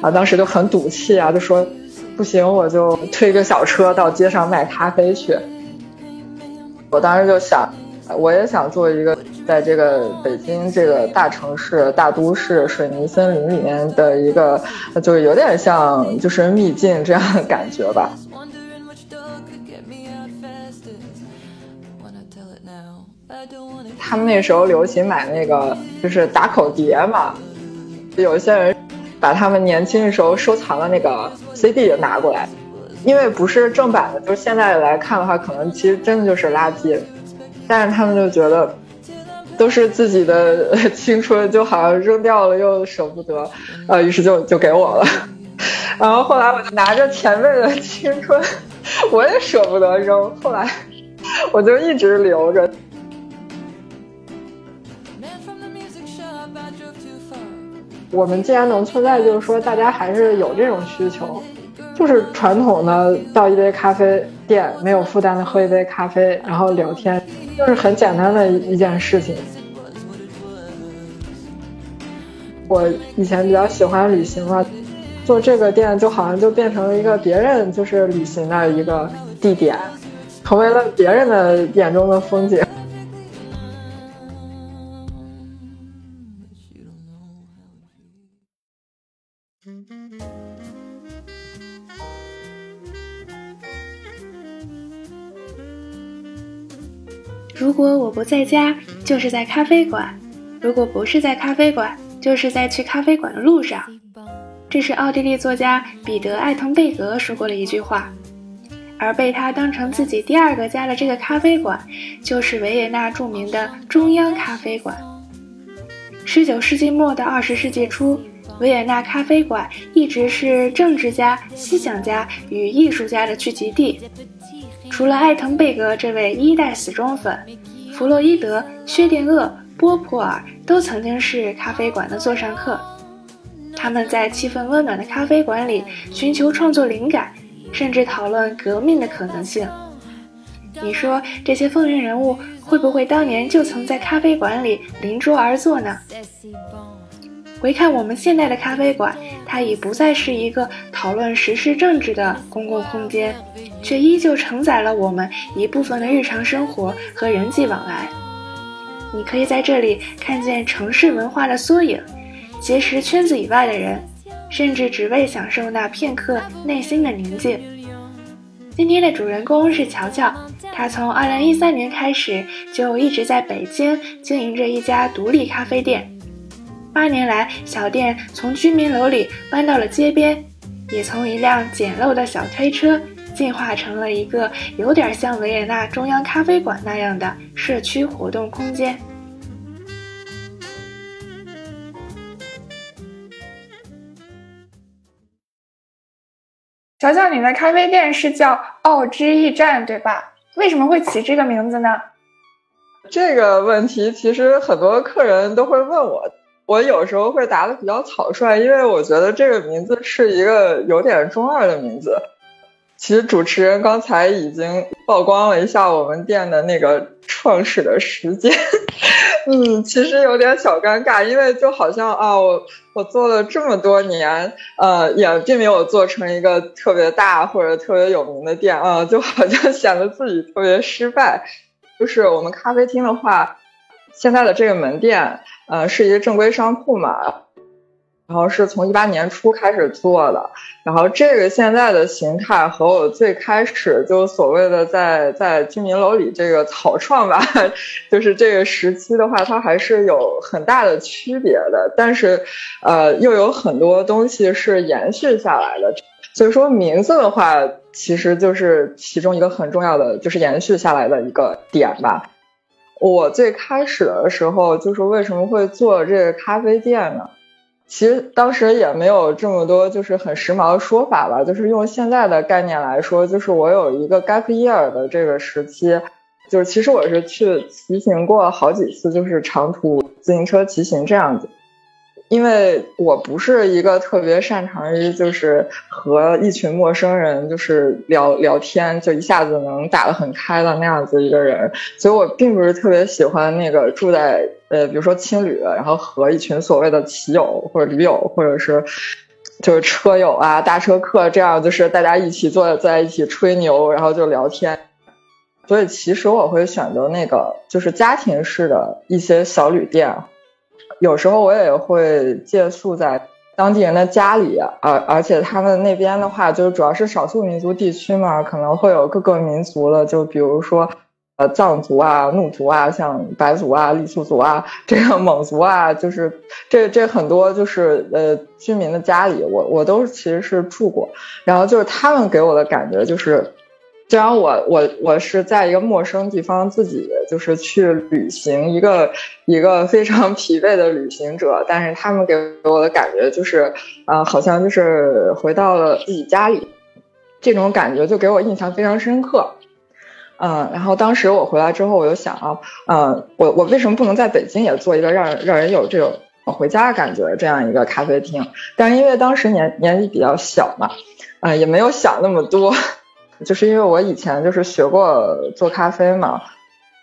啊，当时就很赌气啊，就说不行，我就推个小车到街上卖咖啡去。我当时就想，我也想做一个在这个北京这个大城市、大都市水泥森林里面的一个，就是有点像就是秘境这样的感觉吧。他们那时候流行买那个就是打口碟嘛，有一些人把他们年轻的时候收藏的那个 CD 也拿过来。因为不是正版的，就是现在来看的话，可能其实真的就是垃圾，但是他们就觉得都是自己的 青春，就好像扔掉了又舍不得，呃，于是就就给我了。然后后来我就拿着前辈的青春，我也舍不得扔，后来我就一直留着。我们既然能存在，就是说大家还是有这种需求。就是传统的到一杯咖啡店，没有负担的喝一杯咖啡，然后聊天，就是很简单的一件事情。我以前比较喜欢旅行嘛，做这个店就好像就变成了一个别人就是旅行的一个地点，成为了别人的眼中的风景。不在家，就是在咖啡馆；如果不是在咖啡馆，就是在去咖啡馆的路上。这是奥地利作家彼得·艾滕贝格说过的一句话。而被他当成自己第二个家的这个咖啡馆，就是维也纳著名的中央咖啡馆。十九世纪末到二十世纪初，维也纳咖啡馆一直是政治家、思想家与艺术家的聚集地。除了艾滕贝格这位一代死忠粉，弗洛伊德、薛定谔、波普尔都曾经是咖啡馆的座上客。他们在气氛温暖的咖啡馆里寻求创作灵感，甚至讨论革命的可能性。你说这些风云人物会不会当年就曾在咖啡馆里临桌而坐呢？回看我们现代的咖啡馆，它已不再是一个讨论时事政治的公共空间，却依旧承载了我们一部分的日常生活和人际往来。你可以在这里看见城市文化的缩影，结识圈子以外的人，甚至只为享受那片刻内心的宁静。今天的主人公是乔乔，他从2013年开始就一直在北京经营着一家独立咖啡店。八年来，小店从居民楼里搬到了街边，也从一辆简陋的小推车进化成了一个有点像维也纳中央咖啡馆那样的社区活动空间。乔乔，你的咖啡店是叫奥之驿站，对吧？为什么会起这个名字呢？这个问题其实很多客人都会问我。我有时候会答的比较草率，因为我觉得这个名字是一个有点中二的名字。其实主持人刚才已经曝光了一下我们店的那个创始的时间，嗯，其实有点小尴尬，因为就好像啊，我我做了这么多年，呃，也并没有做成一个特别大或者特别有名的店啊，就好像 显得自己特别失败。就是我们咖啡厅的话，现在的这个门店。呃，是一个正规商铺嘛，然后是从一八年初开始做的，然后这个现在的形态和我最开始就所谓的在在居民楼里这个草创吧，就是这个时期的话，它还是有很大的区别的，但是呃，又有很多东西是延续下来的，所以说名字的话，其实就是其中一个很重要的，就是延续下来的一个点吧。我最开始的时候，就是为什么会做这个咖啡店呢？其实当时也没有这么多，就是很时髦的说法吧。就是用现在的概念来说，就是我有一个 gap year 的这个时期，就是其实我是去骑行过好几次，就是长途自行车骑行这样子。因为我不是一个特别擅长于就是和一群陌生人就是聊聊天，就一下子能打得很开的那样子一个人，所以我并不是特别喜欢那个住在呃，比如说青旅，然后和一群所谓的骑友或者驴友或者是就是车友啊、大车客这样，就是大家一起坐在一起吹牛，然后就聊天。所以其实我会选择那个就是家庭式的一些小旅店，有时候我也会借宿在当地人的家里，而而且他们那边的话，就主要是少数民族地区嘛，可能会有各个民族的，就比如说。呃，藏族啊、怒族啊，像白族啊、傈僳族啊，这个蒙族啊，就是这这很多就是呃居民的家里，我我都其实是住过，然后就是他们给我的感觉就是，虽然我我我是在一个陌生地方自己就是去旅行，一个一个非常 疲惫的旅行者，但是他们给我的感觉就是，呃，好像就是回到了自己家里，这种感觉就给我印象非常深刻。嗯，然后当时我回来之后，我就想啊，嗯，我我为什么不能在北京也做一个让让人有这种回家的感觉这样一个咖啡厅？但是因为当时年年纪比较小嘛，啊，也没有想那么多，就是因为我以前就是学过做咖啡嘛，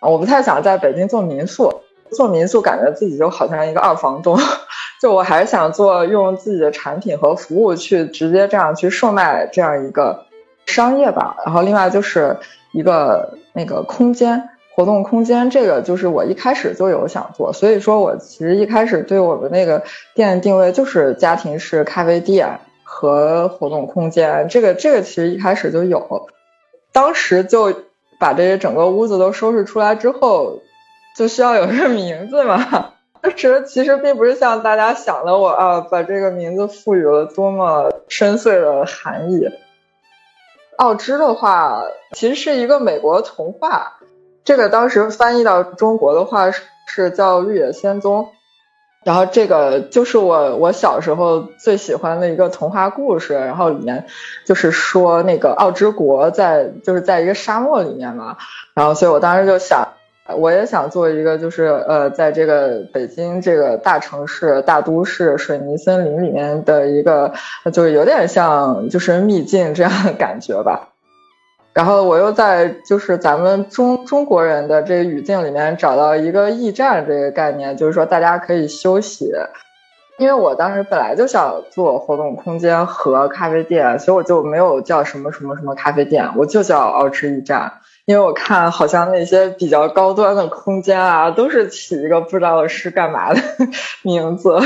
我不太想在北京做民宿，做民宿感觉自己就好像一个二房东，就我还是想做用自己的产品和服务去直接这样去售卖这样一个商业吧。然后另外就是。一个那个空间活动空间，这个就是我一开始就有想做，所以说我其实一开始对我们那个店定位就是家庭式咖啡店和活动空间，这个这个其实一开始就有，当时就把这些整个屋子都收拾出来之后，就需要有一个名字嘛。当时其实并不是像大家想的我啊，把这个名字赋予了多么深邃的含义。奥芝的话，其实是一个美国童话，这个当时翻译到中国的话是是叫《绿野仙踪》，然后这个就是我我小时候最喜欢的一个童话故事，然后里面就是说那个奥之国在就是在一个沙漠里面嘛，然后所以我当时就想。我也想做一个，就是呃，在这个北京这个大城市、大都市水泥森林里面的一个，就是有点像就是秘境这样的感觉吧。然后我又在就是咱们中中国人的这个语境里面找到一个驿站这个概念，就是说大家可以休息。因为我当时本来就想做活动空间和咖啡店，所以我就没有叫什么什么什么咖啡店，我就叫奥芝驿站。因为我看好像那些比较高端的空间啊，都是起一个不知道是干嘛的 名字，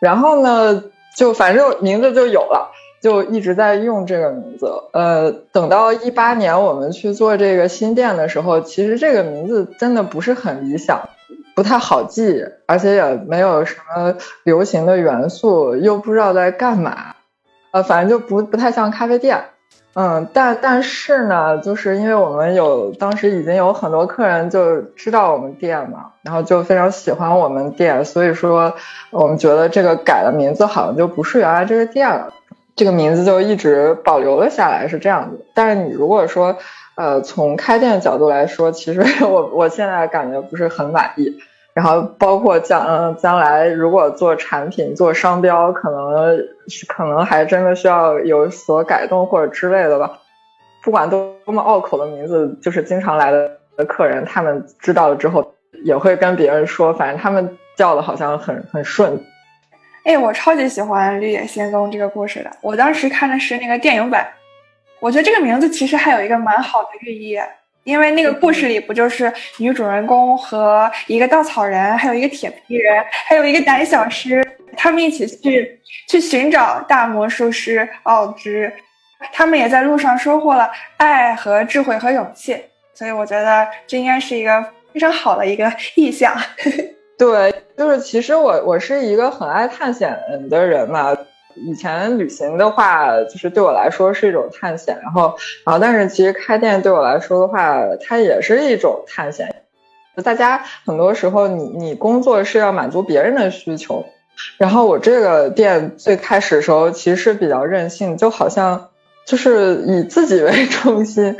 然后呢，就反正名字就有了，就一直在用这个名字。呃，等到一八年我们去做这个新店的时候，其实这个名字真的不是很理想，不太好记，而且也没有什么流行的元素，又不知道在干嘛，呃，反正就不不太像咖啡店。嗯，但但是呢，就是因为我们有当时已经有很多客人就知道我们店嘛，然后就非常喜欢我们店，所以说我们觉得这个改了名字好像就不是原来这个店了，这个名字就一直保留了下来，是这样子。但是你如果说，呃，从开店的角度来说，其实我我现在感觉不是很满意。然后包括将将来如果做产品做商标，可能可能还真的需要有所改动或者之类的吧。不管多么拗口的名字，就是经常来的客人，他们知道了之后也会跟别人说，反正他们叫的好像很很顺。哎，我超级喜欢《绿野仙踪》这个故事的，我当时看的是那个电影版，我觉得这个名字其实还有一个蛮好的寓意。因为那个故事里不就是女主人公和一个稻草人，还有一个铁皮人，还有一个胆小狮，他们一起去去寻找大魔术师奥兹，他们也在路上收获了爱和智慧和勇气，所以我觉得这应该是一个非常好的一个意象。对，就是其实我我是一个很爱探险的人嘛。以前旅行的话，就是对我来说是一种探险，然后，然后，但是其实开店对我来说的话，它也是一种探险。大家很多时候，你你工作是要满足别人的需求，然后我这个店最开始的时候其实是比较任性，就好像就是以自己为 中心。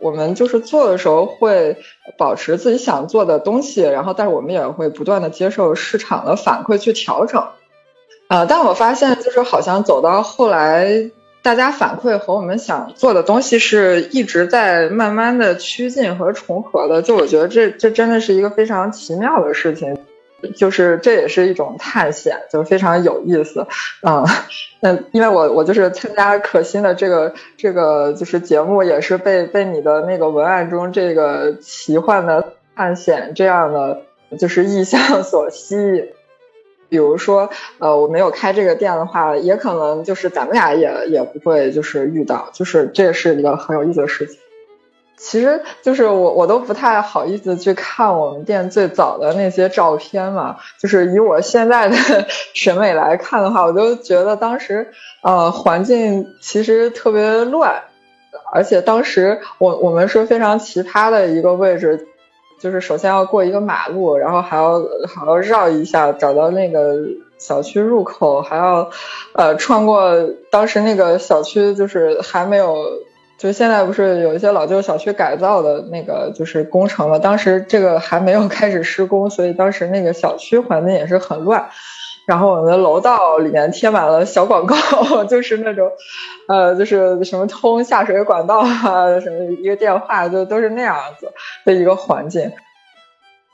我们就是做的时候会保持自己想做的东西，然后，但是我们也会不断的接受市场的反馈去调整。啊！但我发现，就是好像走到后来，大家反馈和我们想做的东西是一直在慢慢的趋近和重合的。就我觉得这这真的是一个非常奇妙的事情。就是这也是一种探险，就非常有意思啊。那因为我我就是参加可心的这个这个就是节目，也是被被你的那个文案中这个奇幻的探险这样的就是意象 所吸引。比如说，呃，我没有开这个店的话，也可能就是咱们俩也也不会就是遇到，就是这也是一个很有意思的事情。其实就是我我都不太好意思去看我们店最早的那些照片嘛，就是以我现在的 审美来看的话，我就觉得当时呃环境其实特别乱，而且当时我我们是非常奇葩的一个位置，就是首先要过一个马路，然后还要还要绕一下找到那个小区入口，还要呃穿过当时那个小区就是还没有。就现在不是有一些老旧小区改造的那个就是工程了，当时这个还没有开始施工，所以当时那个小区环境也是很乱。然后我们的楼道里面贴满了小广告，就是那种，呃，就是什么通下水管道啊，什么一个电话，就都是那样子的一个环境。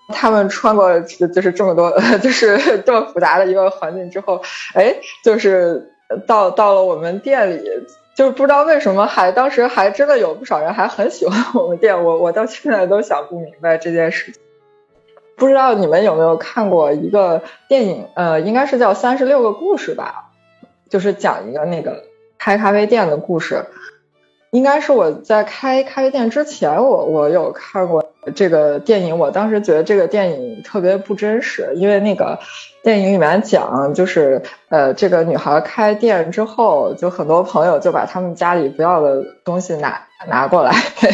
他们穿过就是这么多，就是这么复杂的一个环境之后，哎，就是到到了我们店里。就是不知道为什么还当时还真的有不少人还很喜欢我们店，我我到现在都想不明白这件事情。不知道你们有没有看过一个电影，呃，应该是叫《三十六个故事》吧，就是讲一个那个开咖啡店的故事。应该是我在开咖啡店之前，我我有看过这个电影。我当时觉得这个电影特别不真实，因为那个电影里面讲，就是呃，这个女孩开店之后，就很多朋友就把他们家里不要的东西拿拿过来，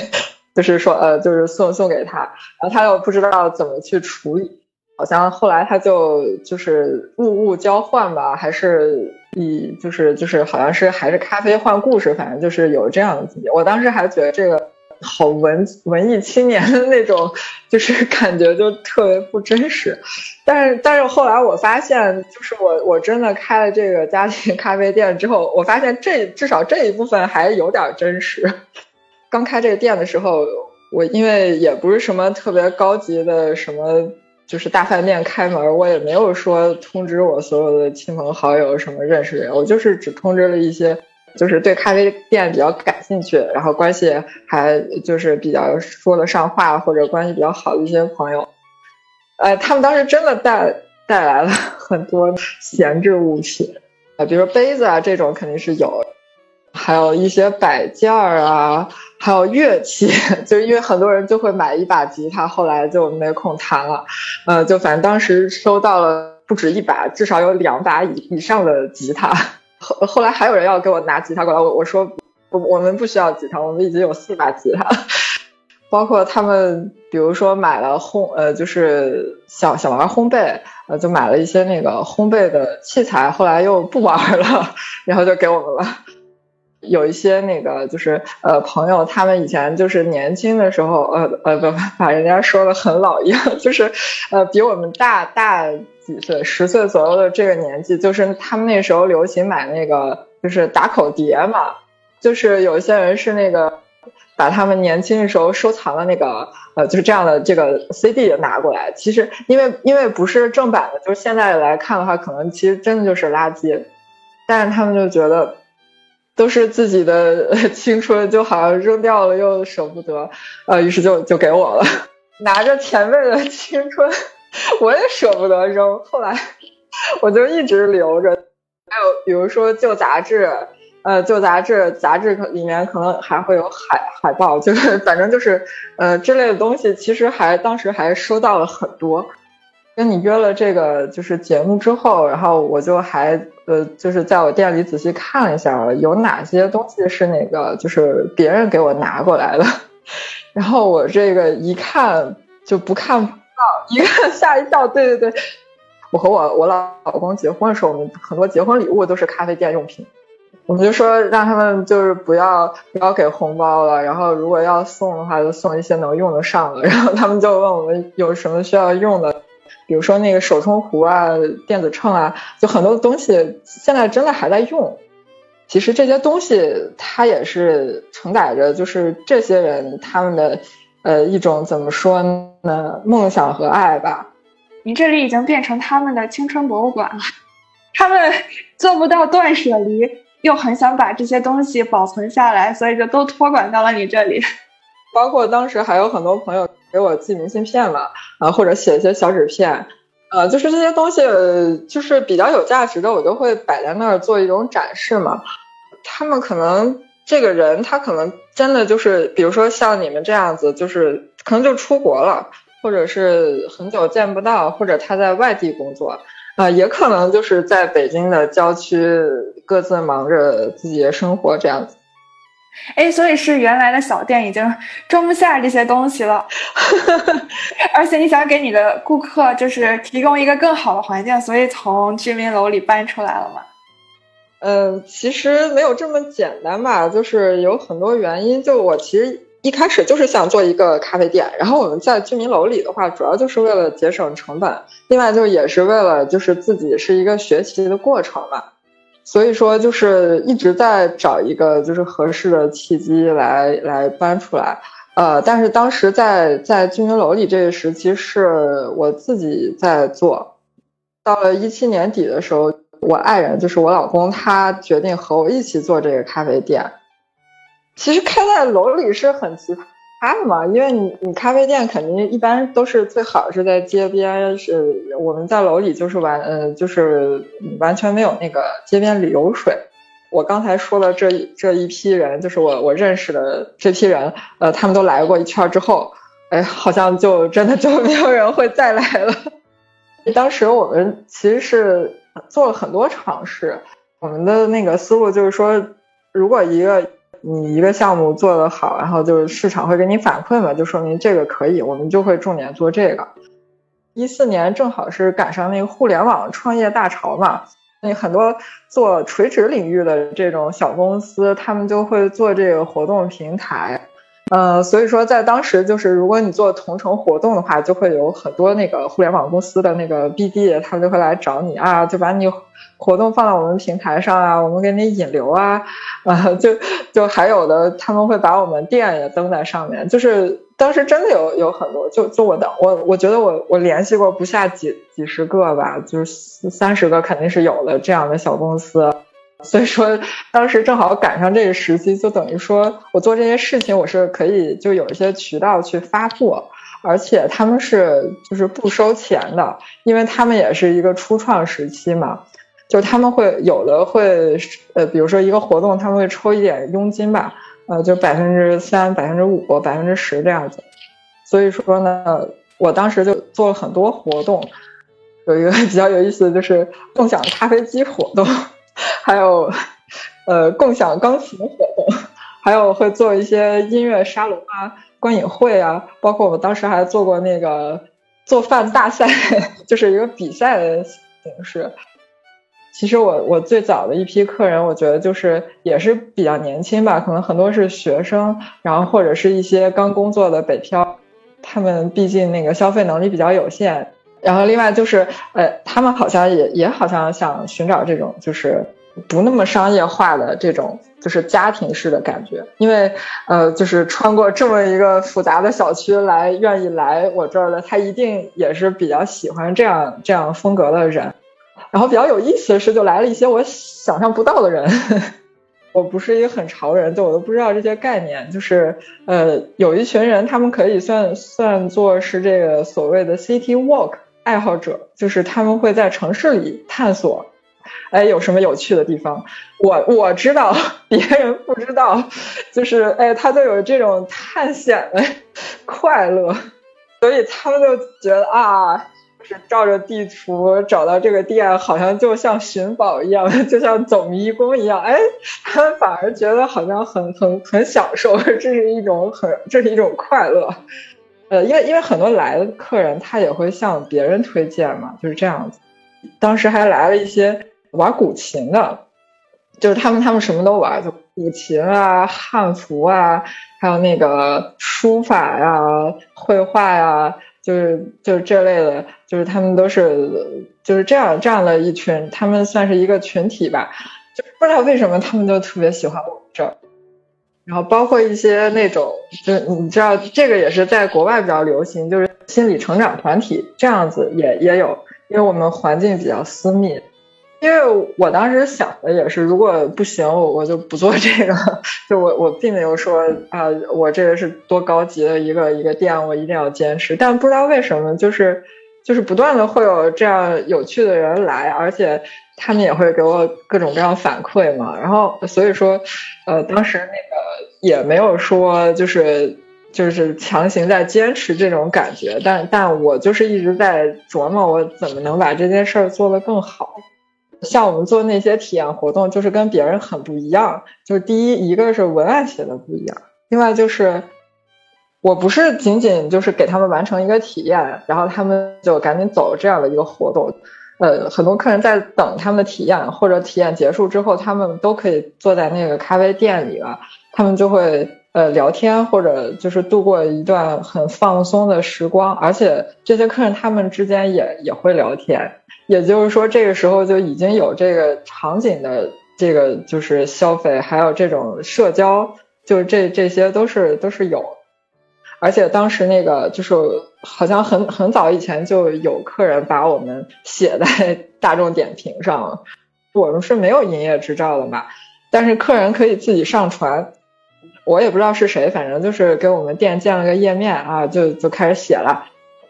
就是说呃，就是送送给她，然后她又不知道怎么去处理。好像后来她就就是物物交换吧，还是以就是就是好像是还是咖啡换故事，反正就是有这样的情节。我当时还觉得这个好文文艺青年的那种，就是感觉就特别不真实。但是但是后来我发现，就是我我真的开了这个家庭咖啡店之后，我发现这至少这一部分还有点真实。刚开这个店的时候，我因为也不是什么特别高级的什么。就是大饭店开门，我也没有说通知我所有的亲朋好友什么认识人，我就是只通知了一些，就是对咖啡店比较感兴趣，然后关系还就是比较说得上话或者关系比较好的一些朋友。呃，他们当时真的带带来了很多闲置物品，啊，比如说杯子啊这种肯定是有。还有一些摆件儿啊，还有乐器，就是因为很多人就会买一把吉他，后来就没空弹了。呃，就反正当时收到了不止一把，至少有两把以以上的吉他。后后来还有人要给我拿吉他过来，我我说我我们不需要吉他，我们已经有四把吉他。包括他们，比如说买了烘呃，就是想想玩烘焙，呃，就买了一些那个烘焙的器材，后来又不玩了，然后就给我们了。有一些那个就是呃朋友，他们以前就是年轻的时候，呃呃不不把人家说的很老一样，就是呃比我们大大几岁，十岁左右的这个年纪，就是他们那时候流行买那个就是打口碟嘛，就是有一些人是那个把他们年轻的时候收藏的那个呃就是这样的这个 CD 拿过来，其实因为因为不是正版的，就是现在来看的话，可能其实真的就是垃圾，但是他们就觉得。都是自己的 青春，就好像扔掉了又舍不得，呃，于是就就给我了，拿着前辈的青春，我也舍不得扔，后来我就一直留着。还有比如说旧杂志，呃，旧杂志，杂志里面可能还会有海海报，就是反正就是呃这类的东西，其实还当时还收到了很多。跟你约了这个就是节目之后，然后我就还呃就是在我店里仔细看了一下，有哪些东西是那个就是别人给我拿过来的，然后我这个一看就不看不到，一看吓一跳。对对对，我和我我老老公结婚的时候，我们很多结婚礼物都是咖啡店用品，我们就说让他们就是不要不要给红包了，然后如果要送的话，就送一些能用得上的。然后他们就问我们有什么需要用的。比如说那个手冲壶啊，电子秤啊，就很多东西现在真的还在用。其实这些东西它也是承载着，就是这些人他们的呃一种怎么说呢，梦想和爱吧。你这里已经变成他们的青春博物馆了。他们做不到断舍离，又很想把这些东西保存下来，所以就都托管到了你这里。包括当时还有很多朋友给我寄明信片嘛，啊，或者写一些小纸片，呃，就是这些东西就是比较有价值的，我就会摆在那儿做一种展示嘛。他们可能这个人，他可能真的就是，比如说像你们这样子，就是可能就出国了，或者是很久见不到，或者他在外地工作。啊，也可能就是在北京的郊区，各自忙着自己的生活这样子。哎，所以是原来的小店已经装不下这些东西了，而且你想给你的顾客就是提供一个更好的环境，所以从居民楼里搬出来了嘛？嗯，其实没有这么简单吧，就是有很多原因。就我其实。一开始就是想做一个咖啡店，然后我们在居民楼里的话，主要就是为了节省成本，另外就也是为了就是自己是一个学习的过程嘛，所以说就是一直在找一个就是合适的契机来来搬出来，呃，但是当时在在居民楼里这个时期是我自己在做，到了一七年底的时候，我爱人就是我老公，他决定和我一起做这个咖啡店。其实开在楼里是很奇葩的嘛，因为你你咖啡店肯定一般都是最好是在街边，是我们在楼里就是完呃就是完全没有那个街边流水。我刚才说的这这一批人，就是我我认识的这批人，呃，他们都来过一圈之后，哎，好像就真的就没有人会再来了。当时我们其实是做了很多尝试，我们的那个思路就是说，如果一个你一个项目做得好，然后就是市场会给你反馈嘛，就说明这个可以，我们就会重点做这个。一四年正好是赶上那个互联网创业大潮嘛，那很多做垂直领域的这种小公司，他们就会做这个活动平台。呃，所以说在当时就是，如果你做同城活动的话，就会有很多那个互联网公司的那个 BD，他们就会来找你啊，就把你活动放到我们平台上啊，我们给你引流啊，啊，就就还有的他们会把我们店也登在上面，就是当时真的有有很多，就就我的我我觉得我我联系过不下几几十个吧，就是三十个肯定是有的这样的小公司。所以说，当时正好赶上这个时期，就等于说我做这些事情，我是可以就有一些渠道去发布，而且他们是就是不收钱的，因为他们也是一个初创时期嘛，就他们会有的会呃，比如说一个活动，他们会抽一点佣金吧，呃，就百分之三、百分之五、百分之十这样子。所以说呢，我当时就做了很多活动，有一个 比较有意思的就是共享咖啡机活动。还有，呃，共享钢琴活动，还有会做一些音乐沙龙啊、观影会啊，包括我们当时还做过那个做饭大赛，就是一个比赛的形式。其实我我最早的一批客人，我觉得就是也是比较年轻吧，可能很多是学生，然后或者是一些刚工作的北漂，他们毕竟那个消费能力比较有限。然后另外就是，呃，他们好像也也好像想寻找这种就是不那么商业化的这种就是家庭式的感觉，因为呃，就是穿过这么一个复杂的小区来愿意来我这儿的，他一定也是比较喜欢这样这样风格的人。然后比较有意思的是，就来了一些我想象不到的人。我不是一个很潮人，就我都不知道这些概念。就是呃，有一群人，他们可以算算作是这个所谓的 city walk。爱好者就是他们会在城市里探索，哎，有什么有趣的地方？我我知道，别人不知道，就是哎，他都有这种探险的快乐，所以他们就觉得啊，就是照着地图找到这个店，好像就像寻宝一样，就像走迷宫一样。哎，他们反而觉得好像很很很享受，这是一种很这是一种快乐。呃，因为因为很多来的客人，他也会向别人推荐嘛，就是这样子。当时还来了一些玩古琴的，就是他们他们什么都玩，就古琴啊、汉服啊，还有那个书法呀、绘画呀，就是就是这类的，就是他们都是就是这样这样的一群，他们算是一个群体吧。就不知道为什么他们就特别喜欢我们这儿。然后包括一些那种，就你知道这个也是在国外比较流行，就是心理成长团体这样子也也有，因为我们环境比较私密。因为我当时想的也是，如果不行，我我就不做这个。就我我并没有说啊，我这个是多高级的一个一个店，我一定要坚持。但不知道为什么，就是就是不断的会有这样有趣的人来，而且他们也会给我各种各样反馈嘛。然后所以说，呃，当时那个也没有说就是就是强行在坚持这种感觉，但但我就是一直在琢磨，我怎么能把这件事儿做得更好。像我们做那些体验活动，就是跟别人很不一样。就是第一，一个是文案写的不一样；，另外就是，我不是仅仅就是给他们完成一个体验，然后他们就赶紧走这样的一个活动。呃，很多客人在等他们的体验，或者体验结束之后，他们都可以坐在那个咖啡店里了，他们就会呃聊天，或者就是度过一段很放松的时光。而且这些客人他们之间也也会聊天。也就是说，这个时候就已经有这个场景的这个就是消费，还有这种社交，就是这这些都是都是有。而且当时那个就是好像很很早以前就有客人把我们写在 大众点评上了，我们是没有营业执照的嘛，但是客人可以自己上传。我也不知道是谁，反正就是给我们店建了个页面啊，就就开始写了。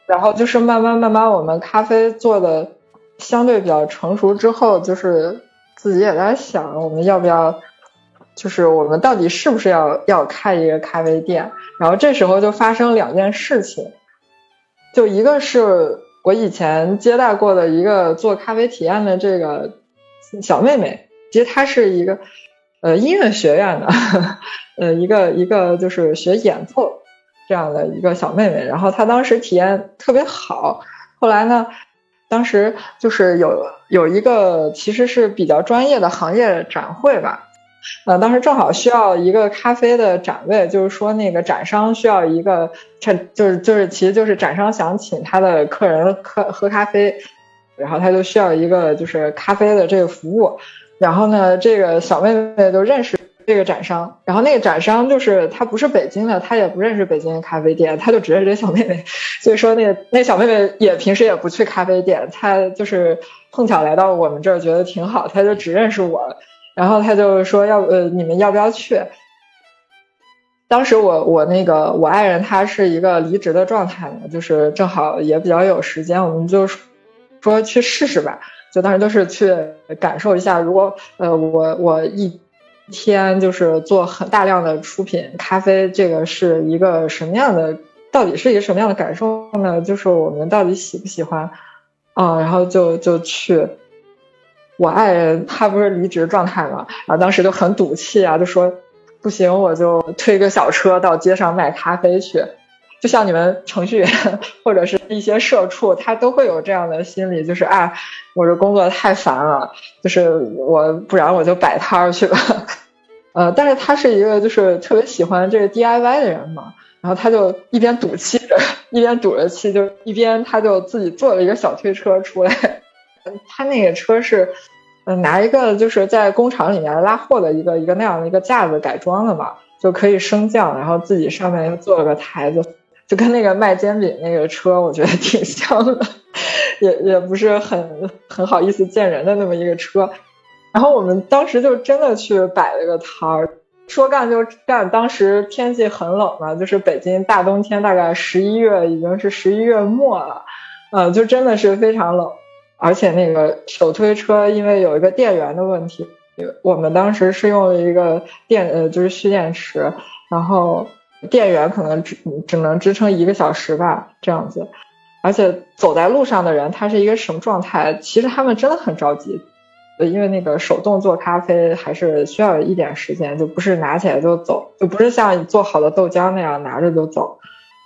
然后就是慢慢慢慢，我们咖啡做的。相对比较成熟之后，就是自己也在想，我们要不要，就是我们到底是不是要要开一个咖啡店？然后这时候就发生两件事情，就一个是我以前接待过的一个做咖啡体验的这个小妹妹，其实她是一个呃音乐学院的，呃一个一个就是学演奏这样的一个小妹妹，然后她当时体验特别好，后来呢。当时就是有有一个其实是比较专业的行业展会吧，呃，当时正好需要一个咖啡的展位，就是说那个展商需要一个，就是就是其实就是展商想请他的客人喝喝咖啡，然后他就需要一个就是咖啡的这个服务，然后呢，这个小妹妹就认识。这个展商，然后那个展商就是他不是北京的，他也不认识北京的咖啡店，他就只认识这小妹妹，所以说那个那小妹妹也平时也不去咖啡店，她就是碰巧来到我们这儿，觉得挺好，她就只认识我，然后他就说要呃你们要不要去？当时我我那个我爱人他是一个离职的状态嘛，就是正好也比较有时间，我们就说去试试吧，就当时都是去感受一下，如果呃我我一。天就是做很大量的出品咖啡，这个是一个什么样的？到底是一个什么样的感受呢？就是我们到底喜不喜欢啊？然后就就去，我爱人他不是离职状态嘛，然后当时就很赌气啊，就说不行，我就推个小车到街上卖咖啡去。就像你们程序员或者是一些社畜，他都会有这样的心理，就是啊，我这工作太烦了，就是我不然我就摆摊儿去吧。呃，但是他是一个就是特别喜欢这个 DIY 的人嘛，然后他就一边赌气着，一边赌着气，就一边他就自己做了一个小推车出来。他那个车是，嗯，拿一个就是在工厂里面拉货的一个一个那样的一个架子改装的嘛，就可以升降，然后自己上面又做了个台子。就跟那个卖煎饼那个车，我觉得挺像的，也也不是很很好意思见人的那么一个车。然后我们当时就真的去摆了个摊儿，说干就干。当时天气很冷嘛，就是北京大冬天，大概十一月已经是十一月末了，呃，就真的是非常冷。而且那个手推车因为有一个电源的问题，我们当时是用了一个电呃就是蓄电池，然后。店员可能只只能支撑一个小时吧，这样子。而且走在路上的人，他是一个什么状态？其实他们真的很着急，因为那个手动做咖啡还是需要一点时间，就不是拿起来就走，就不是像做好的豆浆那样拿着就走，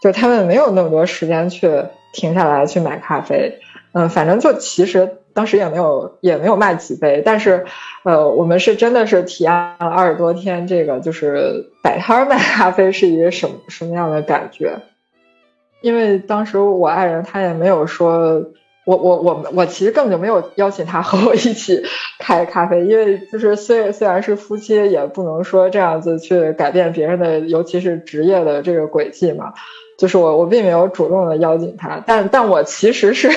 就他们没有那么多时间去停下来去买咖啡。嗯，反正就其实。当时也没有也没有卖几杯，但是，呃，我们是真的是体验了二十多天，这个就是摆摊卖咖啡是一个什么什么样的感觉？因为当时我爱人他也没有说我我我我其实根本就没有邀请他 和我一起开咖啡，因为就是虽虽然是夫妻，也不能说这样子去改变别人的，尤其是职业的这个轨迹嘛。就是我我并没有主动的邀请他，但但我其实是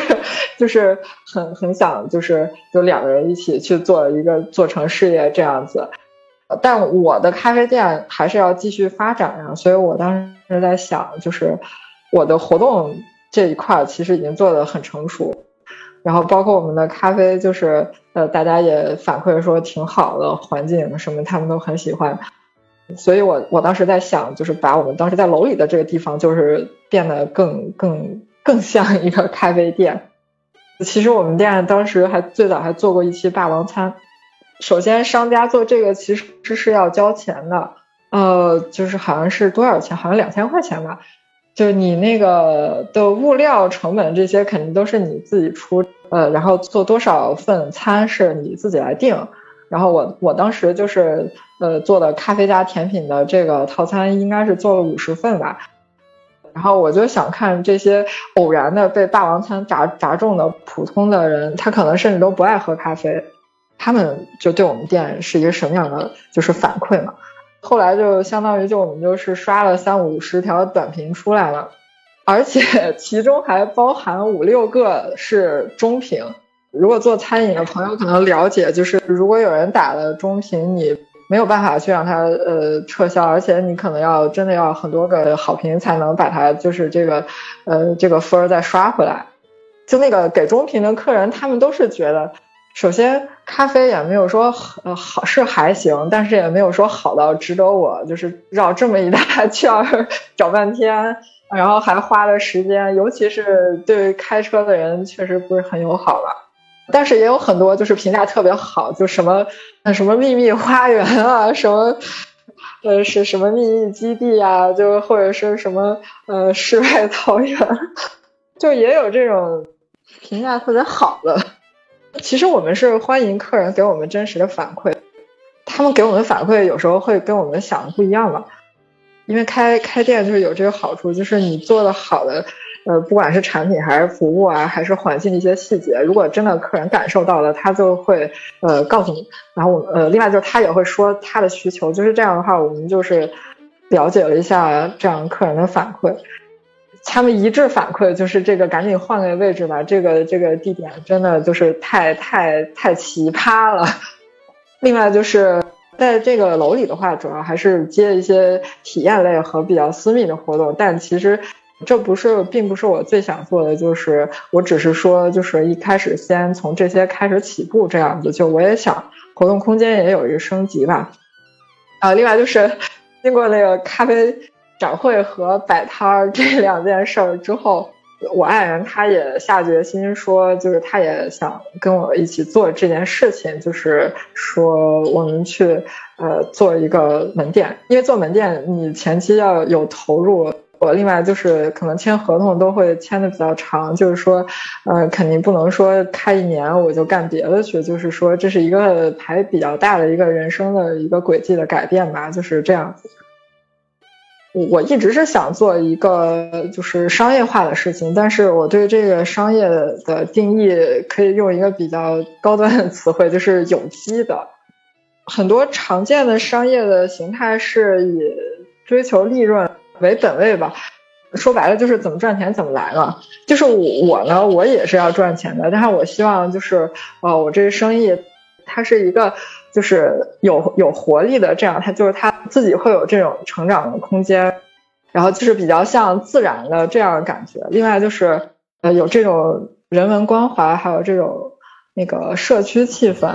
就是很很想就是就两个人一起去做一个做成事业这样子。但我的咖啡店还是要继续发展呀，所以我当时在想，就是我的活动。这一块其实已经做得很成熟，然后包括我们的咖啡，就是呃，大家也反馈说挺好的，环境什么他们都很喜欢，所以我我当时在想，就是把我们当时在楼里的这个地方，就是变得更更更像一个咖啡店。其实我们店当时还最早还做过一期霸王餐，首先商家做这个其实是要交钱的，呃，就是好像是多少钱？好像两千块钱吧。就你那个的物料成本这些肯定都是你自己出，呃，然后做多少份餐是你自己来定。然后我我当时就是呃做的咖啡加甜品的这个套餐应该是做了五十份吧。然后我就想看这些偶然的被霸王餐砸砸中的普通的人，他可能甚至都不爱喝咖啡，他们就对我们店是一个什么样的就是反馈嘛。后来就相当于就我们就是刷了三五十条短评出来了，而且 其中还包含五六个是中评。如果做餐饮的朋友可能了解，就是如果有人打了中评，你没有办法去让他呃撤销，而且你可能要真的要很多个好评才能把它就是这个呃这个分儿再刷回来。就那个给中评的客人，他们都是觉得。首先，咖啡也没有说呃好是还行，但是也没有说好到值得我就是绕这么一大 圈儿找半天，然后还花了时间，尤其是对开车的人确实不是很友好吧。但是也有很多就是评价特别好，就什么什么秘密花园啊，什么呃是什么秘密基地啊，就或者是什么呃世外桃源，就也有这种评价特别好的。其实我们是欢迎客人给我们真实的反馈，他们给我们反馈有时候会跟我们想的不一样嘛。因为开开店就是有这个好处，就是你做的好的，呃，不管是产品还是服务啊，还是环境的一些细节，如果真的客人感受到了，他就会呃告诉你。然后我呃，另外就是他也会说他的需求，就是这样的话，我们就是了解了一下这样客人的反馈。他们一致反馈就是这个，赶紧换个位置吧。这个这个地点真的就是太太太奇葩了。另外就是在这个楼里的话，主要还是接一些体验类和比较私密的活动。但其实这不是，并不是我最想做的。就是我只是说，就是一开始先从这些开始起步，这样子。就我也想活动空间也有一个升级吧。啊，另外就是经过那个咖啡。展会和摆摊儿这 两件事儿之后，我爱人他也下决心说，就是他也想跟我一起做这件事情，就是说我们去呃做一个门店，因为做门店你前期要有投入，我另外就是可能签合同都会签的比较长，就是说呃肯定不能说开一年我就干别的去，就是说这是一个还比较大的一个人生的一个轨迹的改变吧，就是这样子。我一直是想做一个就是商业化的事情，但是我对这个商业的定义可以用一个比较高端的词汇，就是有机的。很多常见的商业的形态是以追求利润为本位吧，说白了就是怎么赚钱怎么来嘛。就是我呢，我也是要赚钱的，但是我希望就是呃，我这个生意它是一个。就是有有活力的，这样它就是他自己会有这种成长的空间，然后就是比较像自然的这样的感觉。另外就是呃有这种人文关怀，还有这种那个社区气氛。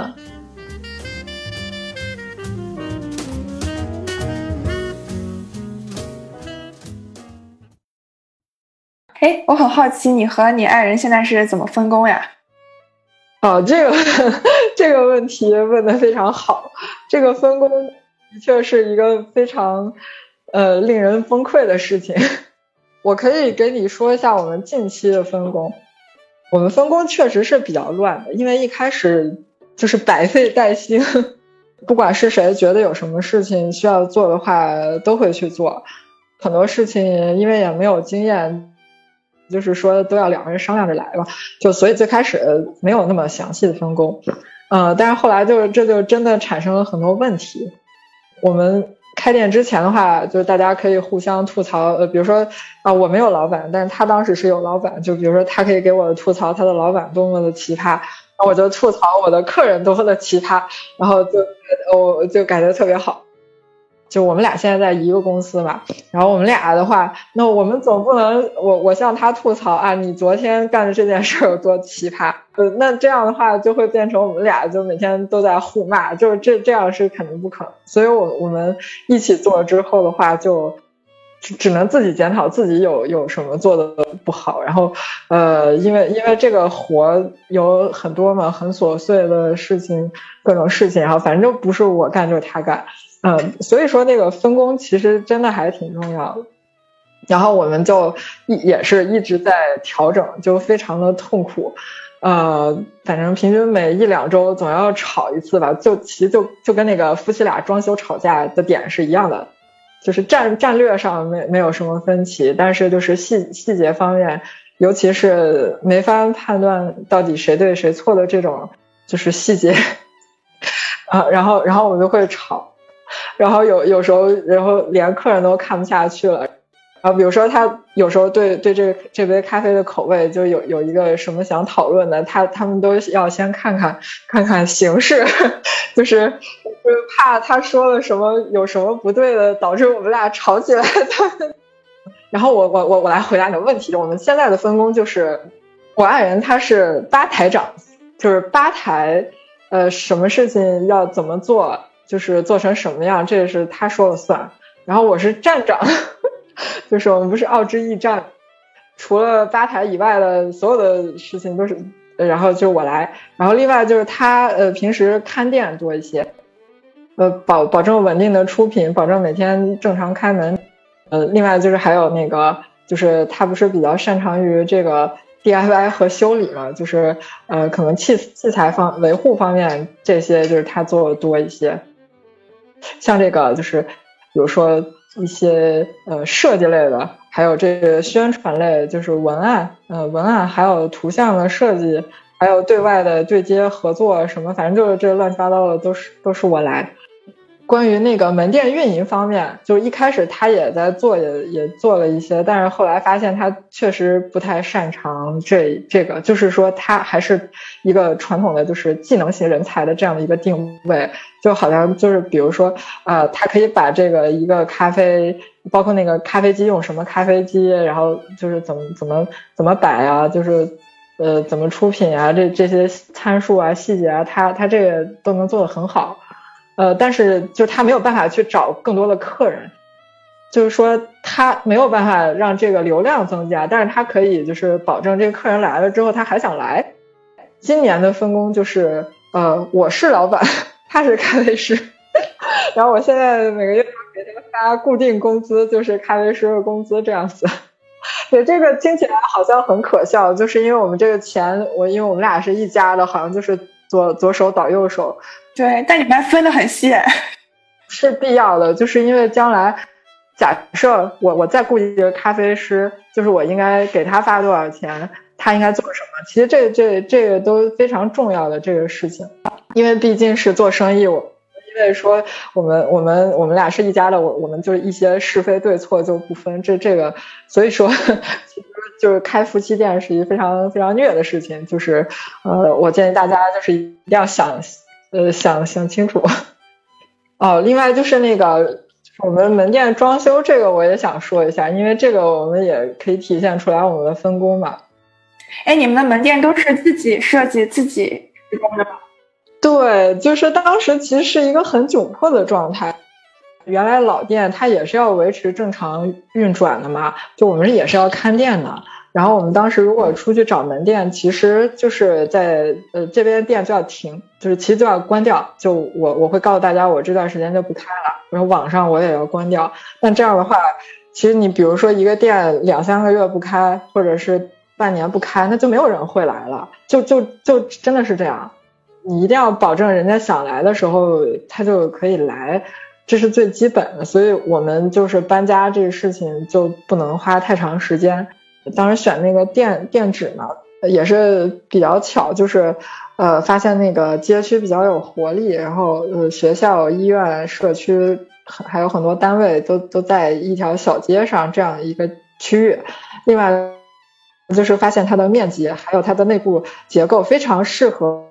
哎，我很好奇，你和你爱人现在是怎么分工呀？哦，这个 这个问题问的非常好。这个分工的确是一个非常呃令人崩溃的事情。我可以给你说一下我们近期的分工。我们分工确实是比较乱的，因为一开始就是百废待兴，不管是谁觉得有什么事情需要做的话，都会去做。很多事情因为也没有经验。就是说都要两个人商量着来吧，就所以最开始没有那么详细的分工，呃，但是后来就这就真的产生了很多问题。我们开店之前的话，就是大家可以互相吐槽，呃，比如说啊，我没有老板，但是他当时是有老板，就比如说他可以给我吐槽他的老板多么的奇葩，然后我就吐槽我的客人多么的奇葩，然后就我就感觉特别好。就我们俩现在在一个公司嘛，然后我们俩的话，那我们总不能我我向他吐槽啊，你昨天干的这件事有多奇葩，呃，那这样的话就会变成我们俩就每天都在互骂，就是这这样是肯定不可能，所以我我们一起做之后的话，就只只能自己检讨自己有有什么做的不好，然后呃，因为因为这个活有很多嘛，很琐碎的事情，各种事情，然后反正不是我干就是他干。嗯，所以说那个分工其实真的还挺重要的，然后我们就一也是一直在调整，就非常的痛苦，呃，反正平均每一两周总要吵一次吧，就其实就就跟那个夫妻俩装修吵架的点是一样的，就是战战略上没没有什么分歧，但是就是细细节方面，尤其是没法判断到底谁对谁错的这种就是细节，啊，然后然后我们就会吵。然后有有时候，然后连客人都看不下去了。然后比如说他有时候对对这这杯咖啡的口味就有有一个什么想讨论的，他他们都要先看看看看形式，就是就是怕他说了什么有什么不对的，导致我们俩吵起来。然后我我我我来回答你的问题，我们现在的分工就是，我爱人他是吧台长，就是吧台呃什么事情要怎么做。就是做成什么样，这也是他说了算。然后我是站长，就是我们不是奥之驿站，除了吧台以外的所有的事情都是，然后就我来。然后另外就是他呃平时看店多一些，呃保保证稳定的出品，保证每天正常开门。呃，另外就是还有那个，就是他不是比较擅长于这个。DIY 和修理嘛，就是呃可能器器材方维护方面这些就是他做的多一些。像这个就是，比如说一些呃设计类的，还有这个宣传类，就是文案，呃文案，还有图像的设计，还有对外的对接合作什么，反正就是这乱七八糟的都是都是我来。关于那个门店运营方面，就一开始他也在做，也也做了一些，但是后来发现他确实不太擅长这这个，就是说他还是一个传统的就是技能型人才的这样的一个定位，就好像就是比如说啊，他可以把这个一个咖啡，包括那个咖啡机用什么咖啡机，然后就是怎么怎么怎么摆啊，就是呃怎么出品啊，这这些参数啊细节啊，他他这个都能做得很好。呃，但是就他没有办法去找更多的客人，就是说他没有办法让这个流量增加，但是他可以就是保证这个客人来了之后他还想来。今年的分工就是，呃，我是老板，他是咖啡师，然后我现在每个月给他发固定工资，就是咖啡师的工资这样子。对，这个听起来好像很可笑，就是因为我们这个钱，我因为我们俩是一家的，好像就是左左手倒右手。对，但你们还分得很细，是必要的，就是因为将来假设我我再雇一个咖啡师，就是我应该给他发多少钱，他应该做什么？其实这这这个都非常重要的这个事情，因为毕竟是做生意，我因为说我们我们我们俩是一家的，我我们就是一些是非对错就不分，这这个所以说 就是开夫妻店是一个非常非常虐的事情，就是呃，我建议大家就是一定要想。呃，想想清楚哦。另外就是那个我们门店装修这个，我也想说一下，因为这个我们也可以体现出来我们的分工嘛。哎，你们的门店都是自己设计、自己施工的吗？对，就是当时其实是一个很窘迫的状态。原来老店它也是要维持正常运转的嘛，就我们也是要看店的。然后我们当时如果出去找门店，其实就是在呃这边店就要停，就是其实就要关掉。就我我会告诉大家，我这段时间就不开了，然后网上我也要关掉。但这样的话，其实你比如说一个店两三个月不开，或者是半年不开，那就没有人会来了。就就就真的是这样，你一定要保证人家想来的时候他就可以来，这是最基本的。所以我们就是搬家这个事情就不能花太长时间。当时选那个店店址呢，也是比较巧，就是呃发现那个街区比较有活力，然后呃学校、医院、社区还有很多单位都都在一条小街上这样一个区域。另外就是发现它的面积还有它的内部结构非常适合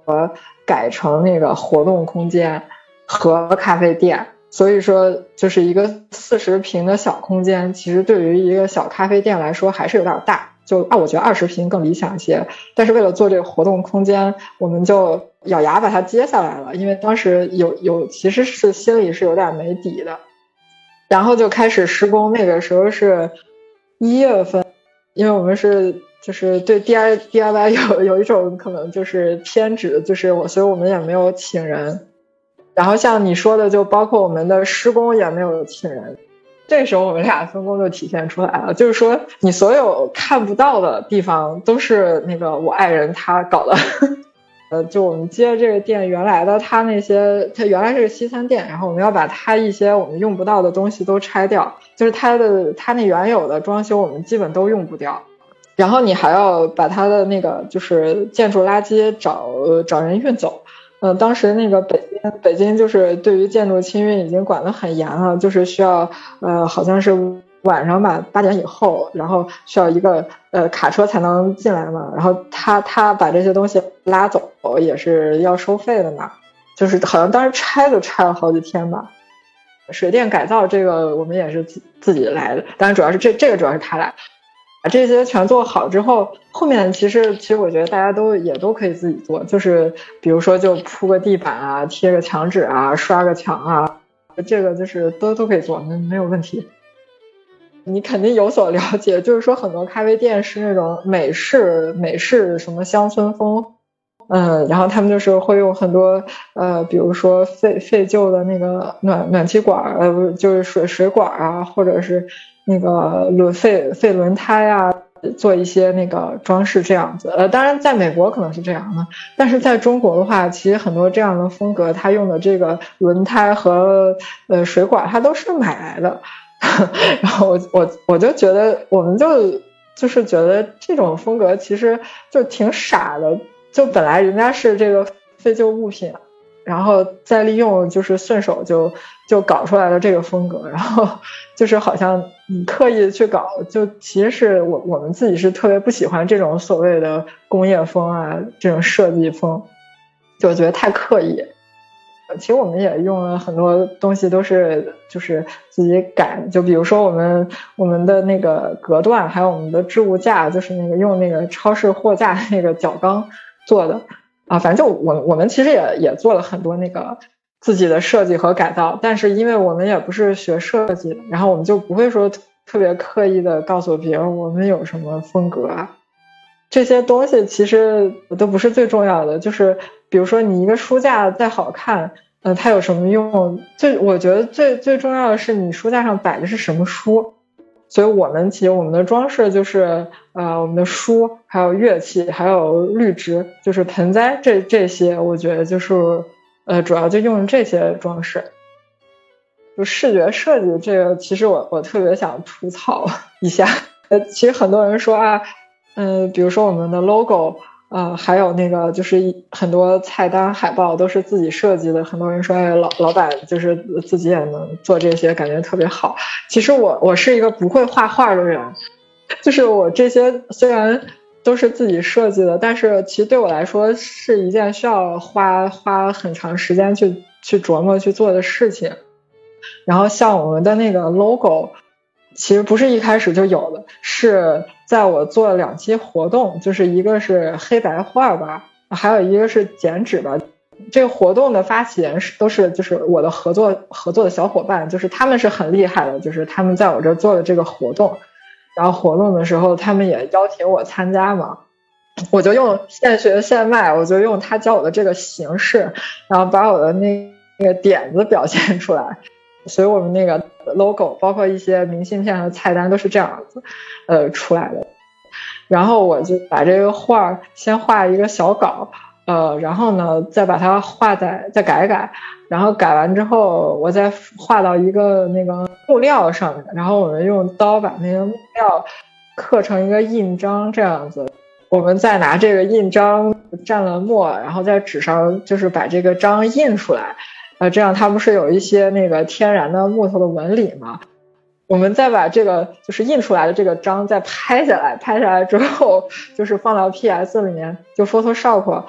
改成那个活动空间和咖啡店。所以说，就是一个四十平的小空间，其实对于一个小咖啡店来说还是有点大。就啊，我觉得二十平更理想一些。但是为了做这个活动空间，我们就咬牙把它接下来了。因为当时有有其实是心里是有点没底的，然后就开始施工。那个时候是一月份，因为我们是就是对 D I D I Y 有有一种可能就是偏执，就是我，所以我们也没有请人。然后像你说的，就包括我们的施工也没有请人，这时候我们俩分工就体现出来了。就是说，你所有看不到的地方都是那个我爱人他搞的。呃，就我们接这个店原来的他那些，他原来是个西餐店，然后我们要把他一些我们用不到的东西都拆掉，就是他的他那原有的装修我们基本都用不掉。然后你还要把他的那个就是建筑垃圾找找人运走。嗯，当时那个北京，北京就是对于建筑清运已经管得很严了，就是需要，呃，好像是晚上吧，八点以后，然后需要一个呃卡车才能进来嘛，然后他他把这些东西拉走也是要收费的嘛，就是好像当时拆都拆了好几天吧。水电改造这个我们也是自自己来的，当然主要是这这个主要是他来。把这些全做好之后，后面其实其实我觉得大家都也都可以自己做，就是比如说就铺个地板啊，贴个墙纸啊，刷个墙啊，这个就是都都可以做，没没有问题。你肯定有所了解，就是说很多咖啡店是那种美式美式什么乡村风，嗯，然后他们就是会用很多呃，比如说废废旧的那个暖暖气管，呃，不是就是水水管啊，或者是。那个轮废废轮胎啊，做一些那个装饰这样子。呃，当然在美国可能是这样的，但是在中国的话，其实很多这样的风格，它用的这个轮胎和呃水管，它都是买来的。然后我我我就觉得，我们就就是觉得这种风格其实就挺傻的。就本来人家是这个废旧物品。然后再利用，就是顺手就就搞出来了这个风格，然后就是好像你刻意去搞，就其实是我我们自己是特别不喜欢这种所谓的工业风啊，这种设计风，就觉得太刻意。其实我们也用了很多东西，都是就是自己改，就比如说我们我们的那个隔断，还有我们的置物架，就是那个用那个超市货架那个角钢做的。啊，反正就我我们其实也也做了很多那个自己的设计和改造，但是因为我们也不是学设计的，然后我们就不会说特别刻意的告诉别人我们有什么风格啊，这些东西其实都不是最重要的。就是比如说你一个书架再好看，呃，它有什么用？最我觉得最最重要的是你书架上摆的是什么书。所以我们其实我们的装饰就是呃我们的书，还有乐器，还有绿植，就是盆栽这这些，我觉得就是呃主要就用这些装饰。就视觉设计这个，其实我我特别想吐槽一下。呃，其实很多人说啊，嗯，比如说我们的 logo。啊，还有那个就是很多菜单海报都是自己设计的，很多人说哎，老老板就是自己也能做这些，感觉特别好。其实我我是一个不会画画的人，就是我这些虽然都是自己设计的，但是其实对我来说是一件需要花花很长时间去去琢磨去做的事情。然后像我们的那个 logo。其实不是一开始就有的，是在我做了两期活动，就是一个是黑白画吧，还有一个是剪纸吧。这个活动的发起人是都是就是我的合作合作的小伙伴，就是他们是很厉害的，就是他们在我这做的这个活动，然后活动的时候他们也邀请我参加嘛，我就用现学现卖，我就用他教我的这个形式，然后把我的那那个点子表现出来。所以我们那个 logo，包括一些明信片和菜单都是这样子，呃出来的。然后我就把这个画先画一个小稿，呃，然后呢再把它画在再改改，然后改完之后我再画到一个那个木料上面，然后我们用刀把那个木料刻成一个印章这样子。我们再拿这个印章蘸了墨，然后在纸上就是把这个章印出来，呃，这样它不是有一些那个天然的木头的纹理吗？我们再把这个就是印出来的这个章再拍下来，拍下来之后就是放到 PS 里面，就 Photoshop。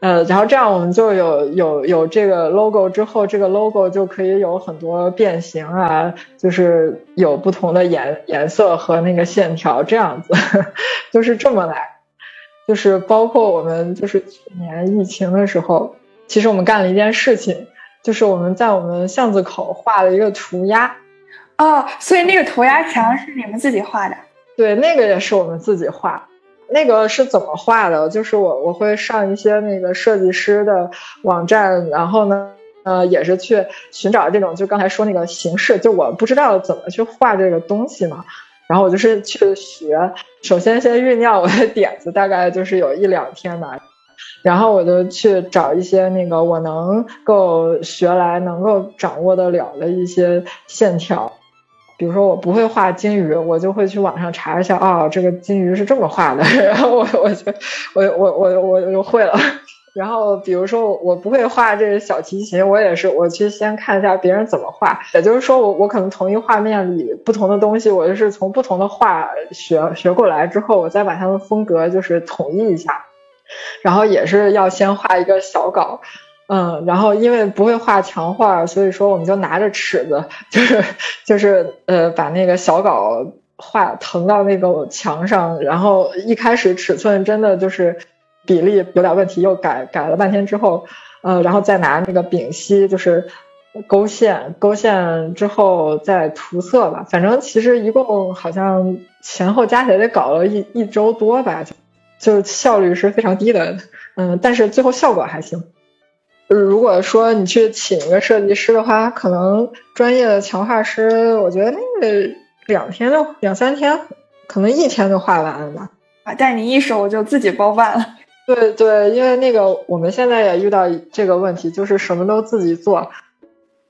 呃，然后这样我们就有有有这个 logo 之后，这个 logo 就可以有很多变形啊，就是有不同的颜颜色和那个线条，这样子 就是这么来。就是包括我们就是去年疫情的时候，其实我们干了一件事情，就是我们在我们巷子口画了一个涂鸦。哦，所以那个涂鸦墙是你们自己画的？对，那个也是我们自己画。那个是怎么画的？就是我我会上一些那个设计师的网站，然后呢，呃，也是去寻找这种就刚才说那个形式，就我不知道怎么去画这个东西嘛，然后我就是去学，首先先酝酿我的点子，大概就是有一两天吧，然后我就去找一些那个我能够学来、能够掌握得了的一些线条。比如说我不会画金鱼，我就会去网上查一下啊，这个金鱼是这么画的，然后我我就我我我我就会了。然后比如说我不会画这个小提琴，我也是我去先看一下别人怎么画。也就是说我我可能同一画面里不同的东西，我就是从不同的画学学过来之后，我再把它们风格就是统一一下。然后也是要先画一个小稿。嗯，然后因为不会画墙画，所以说我们就拿着尺子，就是就是呃，把那个小稿画腾到那个墙上，然后一开始尺寸真的就是比例有点问题，又改改了半天之后，呃，然后再拿那个丙烯就是勾线，勾线之后再涂色吧。反正其实一共好像前后加起来得搞了一一周多吧，效率是非常低的。嗯，但是最后效果还行。如果说你去请一个设计师的话，可能专业的强画师，我觉得那个两天就两三天，可能一天就画完了吧。啊，但你一手就自己包办了。对对，因为那个我们现在也遇到这个问题，就是什么都自己做，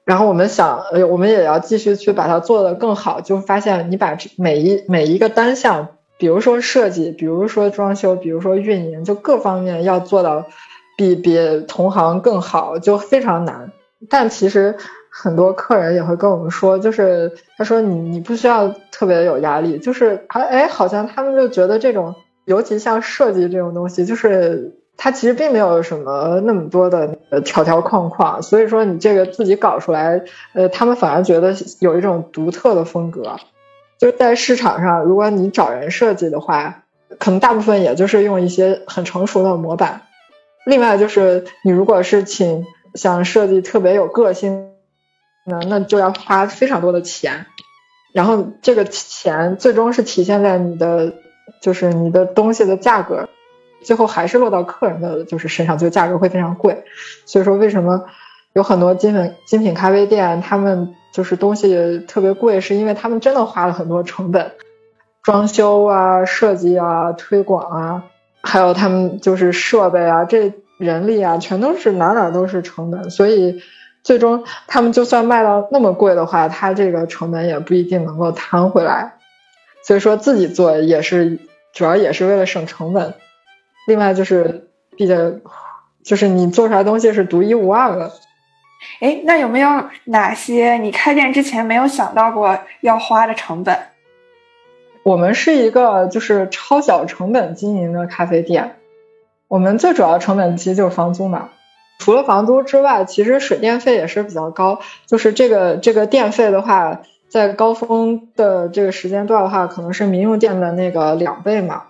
然后我们想，呃，我们也要继续去把它做得更好，就发现你把每一每一个单项，比如说设计，比如说装修，比如说运营，就各方面要做到。比比同行更好就非常难，但其实很多客人也会跟我们说，就是他说你你不需要特别有压力，就是哎哎，好像他们就觉得这种，尤其像设计这种东西，就是它其实并没有什么那么多的条条框框，所以说你这个自己搞出来，呃，他们反而觉得有一种独特的风格，就是在市场上，如果你找人设计的话，可能大部分也就是用一些很成熟的模板。另外就是，你如果是请想设计特别有个性，那那就要花非常多的钱，然后这个钱最终是体现在你的，就是你的东西的价格，最后还是落到客人的就是身上，就价格会非常贵。所以说，为什么有很多精品精品咖啡店，他们就是东西特别贵，是因为他们真的花了很多成本，装修啊、设计啊、推广啊。还有他们就是设备啊，这人力啊，全都是哪哪都是成本，所以最终他们就算卖到那么贵的话，他这个成本也不一定能够摊回来。所以说自己做也是主要也是为了省成本，另外就是毕竟就是你做出来东西是独一无二的。哎，那有没有哪些你开店之前没有想到过要花的成本？我们是一个就是超小成本经营的咖啡店，我们最主要成本其实就是房租嘛。除了房租之外，其实水电费也是比较高。就是这个这个电费的话，在高峰的这个时间段的话，可能是民用电的那个两倍嘛。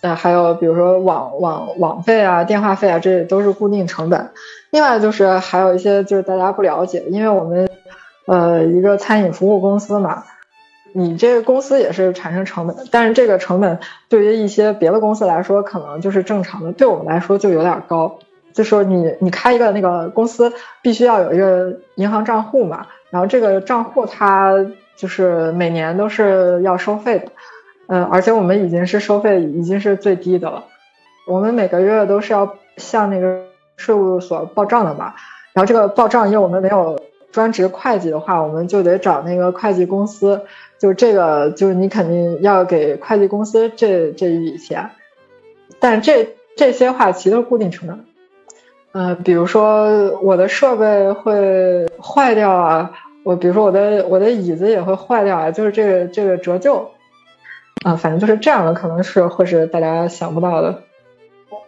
呃，还有比如说网网网费啊、电话费啊，这都是固定成本。另外就是还有一些就是大家不了解，因为我们呃一个餐饮服务公司嘛。你这个公司也是产生成本，但是这个成本对于一些别的公司来说可能就是正常的，对我们来说就有点高。就说你你开一个那个公司必须要有一个银行账户嘛，然后这个账户它就是每年都是要收费的，嗯，而且我们已经是收费已经是最低的了，我们每个月都是要向那个税务所报账的嘛，然后这个报账因为我们没有。专职会计的话，我们就得找那个会计公司，就这个就是你肯定要给会计公司这这一笔钱，但这这些话其实都是固定成本。呃，比如说我的设备会坏掉啊，我比如说我的我的椅子也会坏掉啊，就是这个这个折旧，啊，反正就是这样的，可能是会是大家想不到的。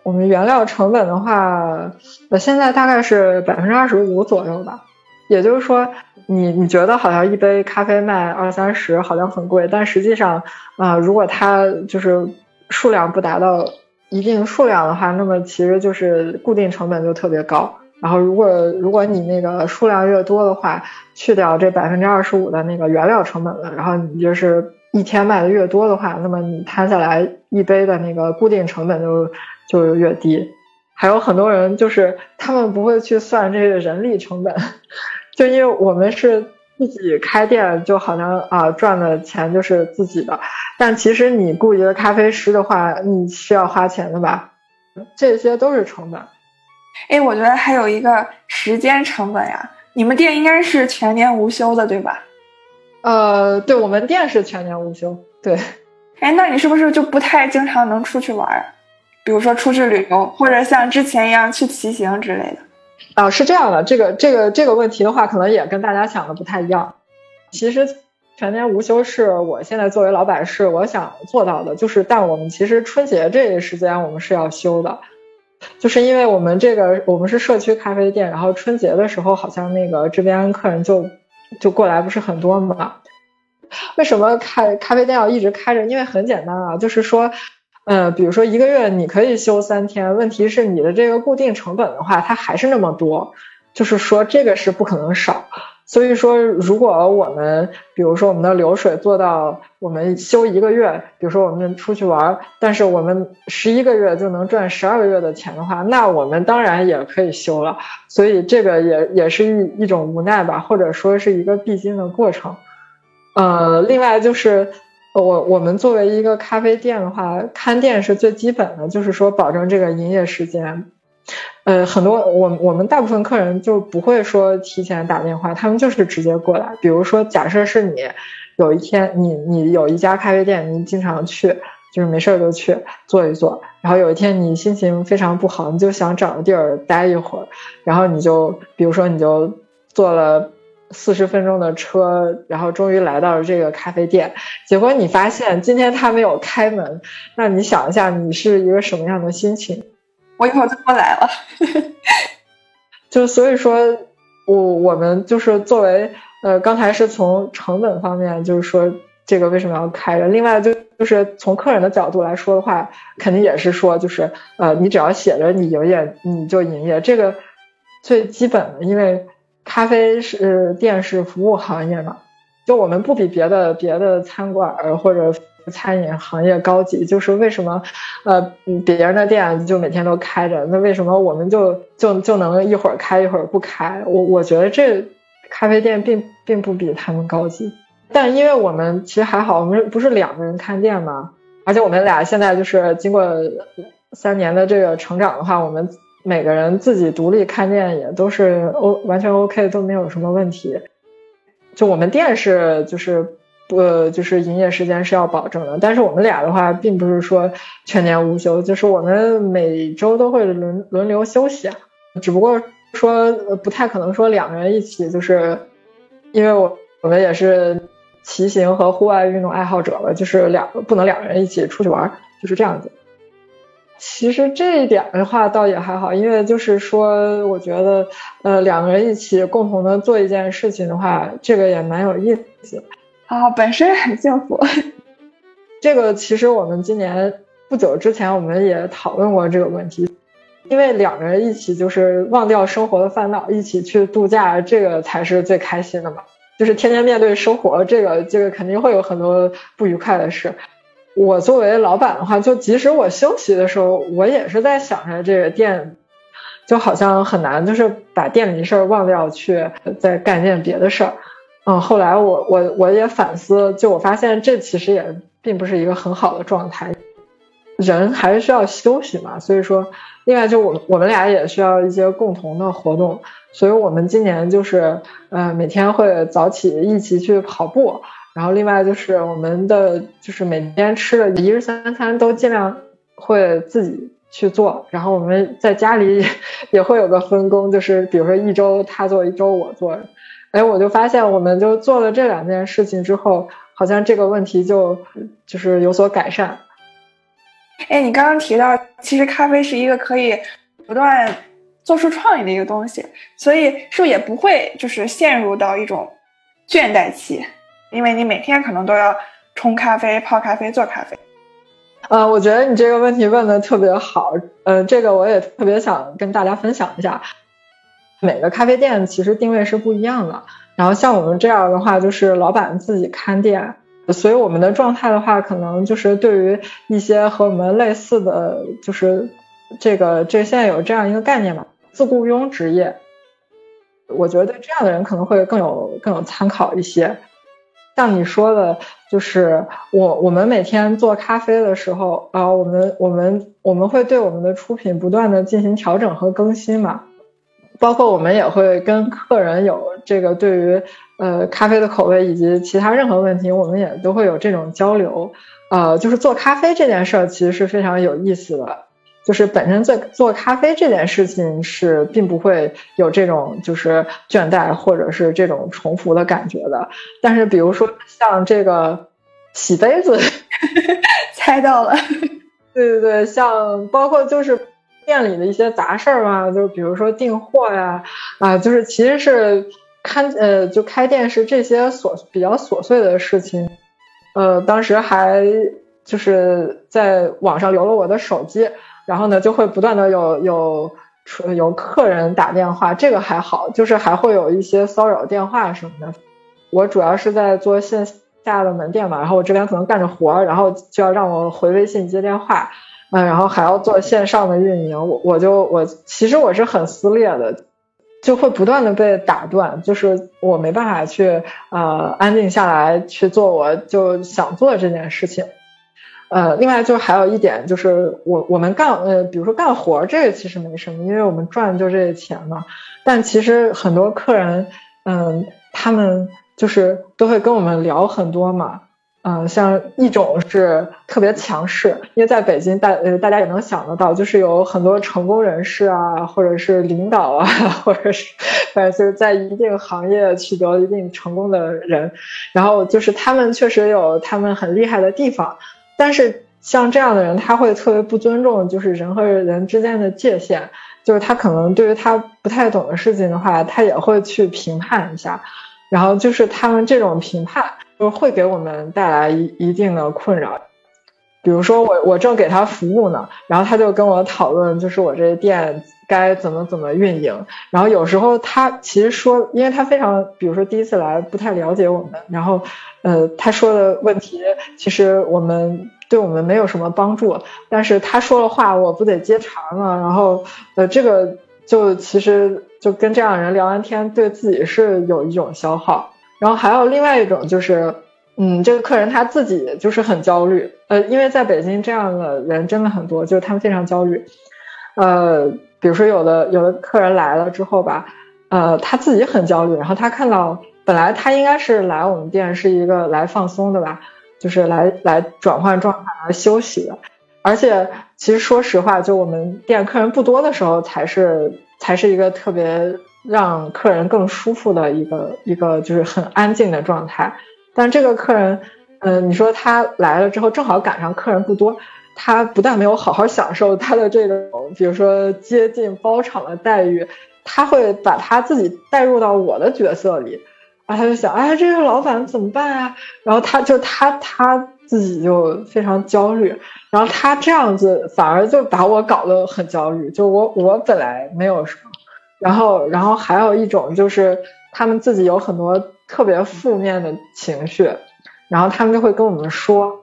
我们原料成本的话，呃，现在大概是百分之二十五左右吧。也就是说，你你觉得好像一杯咖啡卖二三十，好像很贵，但实际上，啊，如果它就是数量不达到。一定数量的话，那么其实就是固定成本就特别高。然后如果如果你那个数量越多的话，去掉这百分之二十五的那个原料成本了，然后你就是一天卖的越多的话，那么你摊下来一杯的那个固定成本就就越低。还有很多人就是他们不会去算这个人力成本，就因为我们是。自己开店就好像啊赚的钱就是自己的，但其实你雇一个咖啡师的话，你是要花钱的吧？这些都是成本。哎，我觉得还有一个时间成本呀。你们店应该是全年无休的，对吧？呃，对，我们店是全年无休。对。哎，那你是不是就不太经常能出去玩？比如说出去旅游，或者像之前一样去骑行之类的？啊，是这样的，这个这个这个问题的话，可能也跟大家想的不太一样。其实全年无休是我现在作为老板是我想做到的，就是但我们其实春节这个时间我们是要休的，就是因为我们这个我们是社区咖啡店，然后春节的时候好像那个这边客人就就过来不是很多吗。为什么开咖啡店要一直开着？因为很简单啊，就是说。呃，比如说一个月你可以休三天，问题是你的这个固定成本的话，它还是那么多，就是说这个是不可能少。所以说，如果我们比如说我们的流水做到我们休一个月，比如说我们出去玩，但是我们十一个月就能赚十二个月的钱的话，那我们当然也可以休了。所以这个也也是一一种无奈吧，或者说是一个必经的过程。呃，另外就是。我我们作为一个咖啡店的话，看店是最基本的，就是说保证这个营业时间。呃，很多我我们大部分客人就不会说提前打电话，他们就是直接过来。比如说，假设是你有一天你你有一家咖啡店，你经常去，就是没事儿就去坐一坐。然后有一天你心情非常不好，你就想找个地儿待一会儿，然后你就比如说你就坐了。四十分钟的车，然后终于来到了这个咖啡店。结果你发现今天他没有开门，那你想一下，你是一个什么样的心情？我一会儿就过来了。就所以说，我我们就是作为呃，刚才是从成本方面，就是说这个为什么要开着？另外就就是从客人的角度来说的话，肯定也是说，就是呃，你只要写着你营业，你就营业，这个最基本的，因为。咖啡是店是服务行业嘛，就我们不比别的别的餐馆或者餐饮行业高级，就是为什么，呃，别人的店就每天都开着，那为什么我们就就就能一会儿开一会儿不开？我我觉得这咖啡店并并不比他们高级，但因为我们其实还好，我们不是两个人看店嘛，而且我们俩现在就是经过三年的这个成长的话，我们。每个人自己独立看店也都是 O 完全 OK 都没有什么问题，就我们店是就是不就是营业时间是要保证的，但是我们俩的话并不是说全年无休，就是我们每周都会轮轮流休息啊，只不过说不太可能说两个人一起，就是因为我我们也是骑行和户外运动爱好者了，就是两不能两个人一起出去玩，就是这样子。其实这一点的话倒也还好，因为就是说，我觉得，呃，两个人一起共同的做一件事情的话，这个也蛮有意思啊，本身很幸福。这个其实我们今年不久之前我们也讨论过这个问题，因为两个人一起就是忘掉生活的烦恼，一起去度假，这个才是最开心的嘛。就是天天面对生活，这个这个肯定会有很多不愉快的事。我作为老板的话，就即使我休息的时候，我也是在想着这个店，就好像很难，就是把店里事儿忘掉去再干件别的事儿。嗯，后来我我我也反思，就我发现这其实也并不是一个很好的状态。人还是需要休息嘛，所以说，另外就我我们俩也需要一些共同的活动，所以我们今年就是呃每天会早起一起去跑步，然后另外就是我们的就是每天吃的一日三餐都尽量会自己去做，然后我们在家里 也会有个分工，就是比如说一周他做，一周我做，哎，我就发现我们就做了这两件事情之后，好像这个问题就就是有所改善。哎，你刚刚提到，其实咖啡是一个可以不断做出创意的一个东西，所以是不是也不会就是陷入到一种倦怠期？因为你每天可能都要冲咖啡、泡咖啡、做咖啡。呃，我觉得你这个问题问的特别好，呃，这个我也特别想跟大家分享一下。每个咖啡店其实定位是不一样的，然后像我们这样的话，就是老板自己看店。所以我们的状态的话，可能就是对于一些和我们类似的，就是这个这现在有这样一个概念嘛，自雇佣职业。我觉得这样的人可能会更有更有参考一些。像你说的，就是我我们每天做咖啡的时候啊，我们我们我们会对我们的出品不断的进行调整和更新嘛。包括我们也会跟客人有这个对于呃咖啡的口味以及其他任何问题，我们也都会有这种交流。呃，就是做咖啡这件事儿其实是非常有意思的，就是本身做做咖啡这件事情是并不会有这种就是倦怠或者是这种重复的感觉的。但是比如说像这个洗杯子 猜到了，对对对，像包括就是。店里的一些杂事儿嘛，就比如说订货呀，啊，就是其实是看呃，就开店是这些琐比较琐碎的事情。呃，当时还就是在网上留了我的手机，然后呢，就会不断的有有有客人打电话，这个还好，就是还会有一些骚扰电话什么的。我主要是在做线下的门店嘛，然后我这边可能干着活，然后就要让我回微信接电话。嗯，然后还要做线上的运营，我我就我其实我是很撕裂的，就会不断的被打断，就是我没办法去呃安静下来去做我就想做这件事情。呃，另外就还有一点就是我我们干呃比如说干活这个其实没什么，因为我们赚的就这些钱嘛。但其实很多客人嗯他们就是都会跟我们聊很多嘛。嗯，像一种是特别强势，因为在北京大呃大家也能想得到，就是有很多成功人士啊，或者是领导啊，或者是反正就是在一定行业取得一定成功的人，然后就是他们确实有他们很厉害的地方，但是像这样的人，他会特别不尊重就是人和人之间的界限，就是他可能对于他不太懂的事情的话，他也会去评判一下，然后就是他们这种评判。就会给我们带来一一定的困扰，比如说我我正给他服务呢，然后他就跟我讨论，就是我这店该怎么怎么运营。然后有时候他其实说，因为他非常，比如说第一次来不太了解我们，然后呃他说的问题其实我们对我们没有什么帮助，但是他说了话我不得接茬嘛，然后呃这个就其实就跟这样人聊完天，对自己是有一种消耗。然后还有另外一种就是，嗯，这个客人他自己就是很焦虑，呃，因为在北京这样的人真的很多，就是他们非常焦虑，呃，比如说有的有的客人来了之后吧，呃，他自己很焦虑，然后他看到本来他应该是来我们店是一个来放松的吧，就是来来转换状态来休息的，而且其实说实话，就我们店客人不多的时候才是才是一个特别。让客人更舒服的一个一个就是很安静的状态，但这个客人，嗯，你说他来了之后正好赶上客人不多，他不但没有好好享受他的这种，比如说接近包场的待遇，他会把他自己带入到我的角色里，啊，他就想，哎，这个老板怎么办啊？然后他就他他自己就非常焦虑，然后他这样子反而就把我搞得很焦虑，就我我本来没有什么。然后，然后还有一种就是他们自己有很多特别负面的情绪，然后他们就会跟我们说，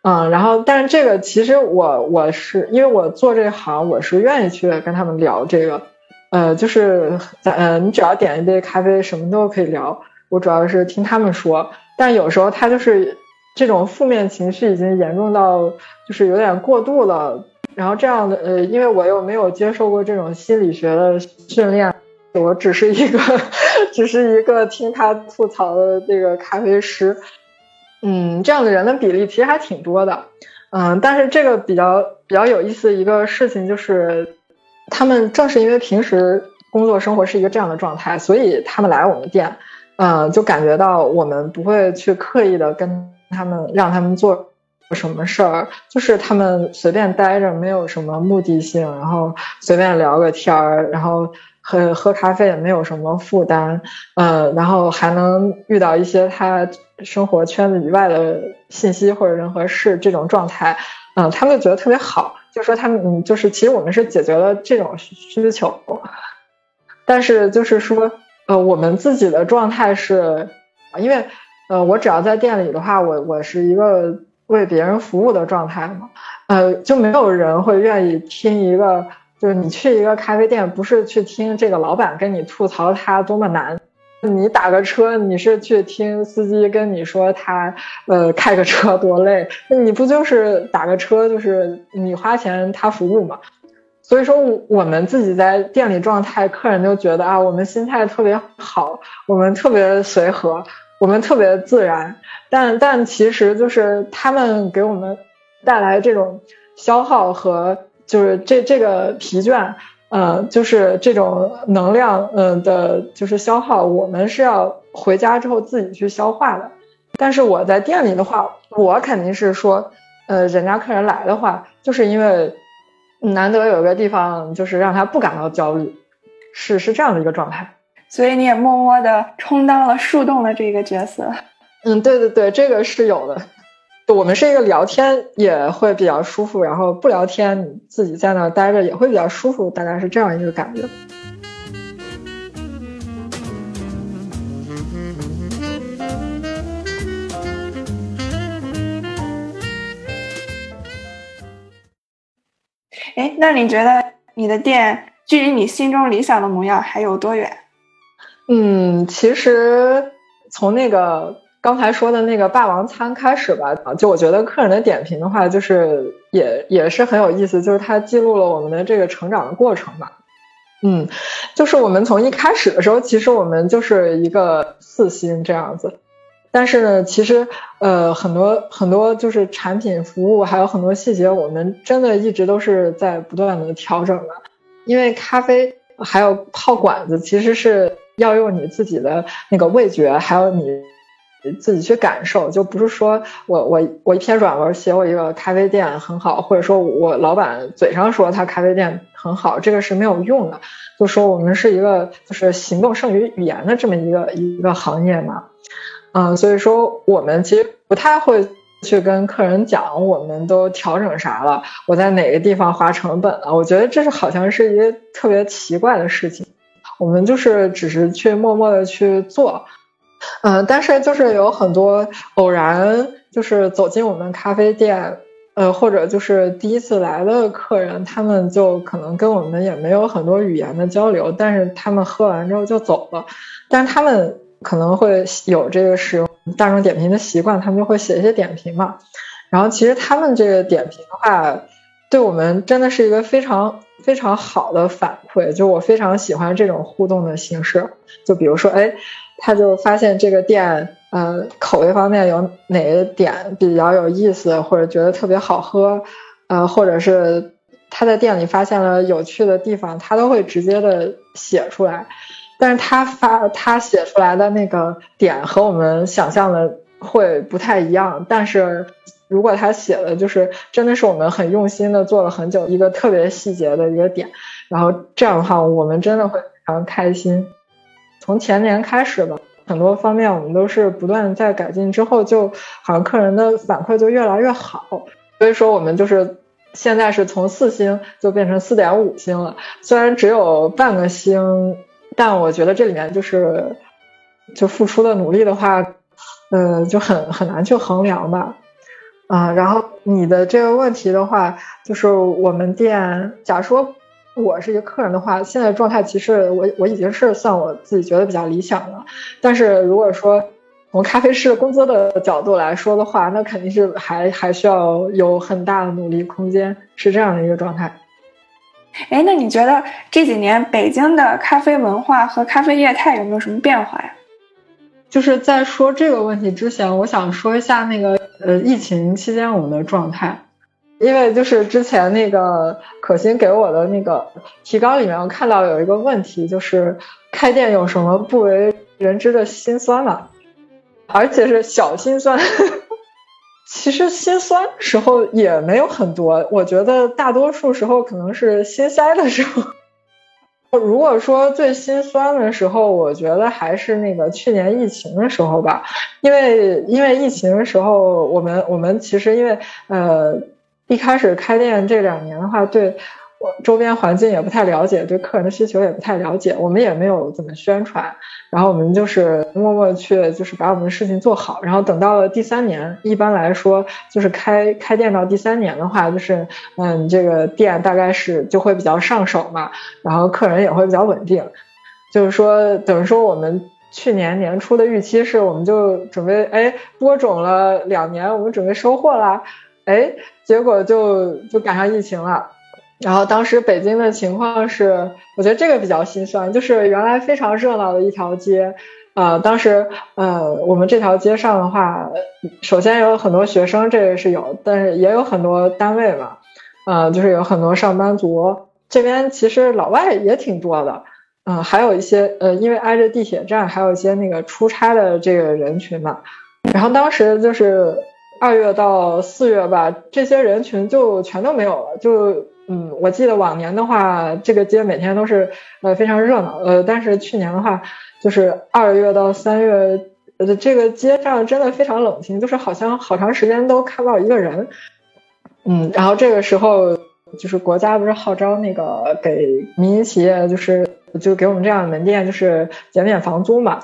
嗯，然后但是这个其实我我是因为我做这行，我是愿意去跟他们聊这个，呃，就是咱呃，你只要点一杯咖啡，什么都可以聊。我主要是听他们说，但有时候他就是这种负面情绪已经严重到就是有点过度了。然后这样的呃，因为我又没有接受过这种心理学的训练，我只是一个 只是一个听他吐槽的这个咖啡师。嗯，这样的人的比例其实还挺多的。嗯，但是这个比较比较有意思的一个事情就是，他们正是因为平时工作生活是一个这样的状态，所以他们来我们店，嗯，就感觉到我们不会去刻意的跟他们让他们做。什么事儿？就是他们随便待着，没有什么目的性，然后随便聊个天儿，然后喝喝咖啡也没有什么负担，呃，然后还能遇到一些他生活圈子以外的信息或者人和事，这种状态，嗯，他们就觉得特别好。就说他们，嗯，就是其实我们是解决了这种需求，但是就是说，呃，我们自己的状态是，因为，呃，我只要在店里的话，我我是一个。为别人服务的状态嘛，呃，就没有人会愿意听一个，就是你去一个咖啡店，不是去听这个老板跟你吐槽他多么难，你打个车，你是去听司机跟你说他，呃，开个车多累，你不就是打个车，就是你花钱他服务嘛？所以说，我们自己在店里状态，客人就觉得啊，我们心态特别好，我们特别随和。我们特别自然，但但其实就是他们给我们带来这种消耗和就是这这个疲倦，呃，就是这种能量，嗯的，就是消耗，我们是要回家之后自己去消化的。但是我在店里的话，我肯定是说，呃，人家客人来的话，就是因为难得有一个地方，就是让他不感到焦虑，是是这样的一个状态。所以你也默默的充当了树洞的这个角色，嗯，对对对，这个是有的。我们是一个聊天也会比较舒服，然后不聊天你自己在那待着也会比较舒服，大概是这样一个感觉。哎，那你觉得你的店距离你心中理想的模样还有多远？嗯，其实从那个刚才说的那个霸王餐开始吧，就我觉得客人的点评的话，就是也也是很有意思，就是它记录了我们的这个成长的过程吧。嗯，就是我们从一开始的时候，其实我们就是一个四星这样子，但是呢，其实呃很多很多就是产品服务还有很多细节，我们真的一直都是在不断的调整的，因为咖啡还有泡馆子其实是。要用你自己的那个味觉，还有你自己去感受，就不是说我我我一篇软文写我一个咖啡店很好，或者说我老板嘴上说他咖啡店很好，这个是没有用的。就说我们是一个就是行动胜于语言的这么一个一个行业嘛，嗯，所以说我们其实不太会去跟客人讲我们都调整啥了，我在哪个地方花成本了，我觉得这是好像是一个特别奇怪的事情。我们就是只是去默默的去做，嗯，但是就是有很多偶然就是走进我们咖啡店，呃，或者就是第一次来的客人，他们就可能跟我们也没有很多语言的交流，但是他们喝完之后就走了，但是他们可能会有这个使用大众点评的习惯，他们就会写一些点评嘛，然后其实他们这个点评的话，对我们真的是一个非常。非常好的反馈，就我非常喜欢这种互动的形式。就比如说，哎，他就发现这个店，呃，口味方面有哪个点比较有意思，或者觉得特别好喝，呃，或者是他在店里发现了有趣的地方，他都会直接的写出来。但是他发他写出来的那个点和我们想象的会不太一样，但是。如果他写的就是真的是我们很用心的做了很久一个特别细节的一个点，然后这样的话我们真的会非常开心。从前年开始吧，很多方面我们都是不断在改进，之后就好像客人的反馈就越来越好。所以说我们就是现在是从四星就变成四点五星了，虽然只有半个星，但我觉得这里面就是就付出的努力的话，呃，就很很难去衡量吧。啊，然后你的这个问题的话，就是我们店，假如说我是一个客人的话，现在状态其实我我已经是算我自己觉得比较理想了。但是如果说从咖啡师工资的角度来说的话，那肯定是还还需要有很大的努力空间，是这样的一个状态。哎，那你觉得这几年北京的咖啡文化和咖啡业态有没有什么变化呀？就是在说这个问题之前，我想说一下那个呃疫情期间我们的状态，因为就是之前那个可心给我的那个提纲里面，我看到有一个问题，就是开店有什么不为人知的辛酸吗？而且是小心酸，其实心酸时候也没有很多，我觉得大多数时候可能是心塞的时候。如果说最心酸的时候，我觉得还是那个去年疫情的时候吧，因为因为疫情的时候，我们我们其实因为呃一开始开店这两年的话，对。周边环境也不太了解，对客人的需求也不太了解，我们也没有怎么宣传，然后我们就是默默去，就是把我们的事情做好，然后等到了第三年，一般来说就是开开店到第三年的话，就是嗯，这个店大概是就会比较上手嘛，然后客人也会比较稳定，就是说等于说我们去年年初的预期是，我们就准备哎播种了两年，我们准备收获啦，哎，结果就就赶上疫情了。然后当时北京的情况是，我觉得这个比较心酸，就是原来非常热闹的一条街，呃，当时呃我们这条街上的话，首先有很多学生，这个是有，但是也有很多单位嘛，呃，就是有很多上班族，这边其实老外也挺多的，嗯，还有一些呃，因为挨着地铁站，还有一些那个出差的这个人群嘛，然后当时就是二月到四月吧，这些人群就全都没有了，就。嗯，我记得往年的话，这个街每天都是呃非常热闹，呃，但是去年的话，就是二月到三月，呃，这个街上真的非常冷清，就是好像好长时间都看不到一个人。嗯，然后这个时候，就是国家不是号召那个给民营企业，就是就给我们这样的门店，就是减免房租嘛。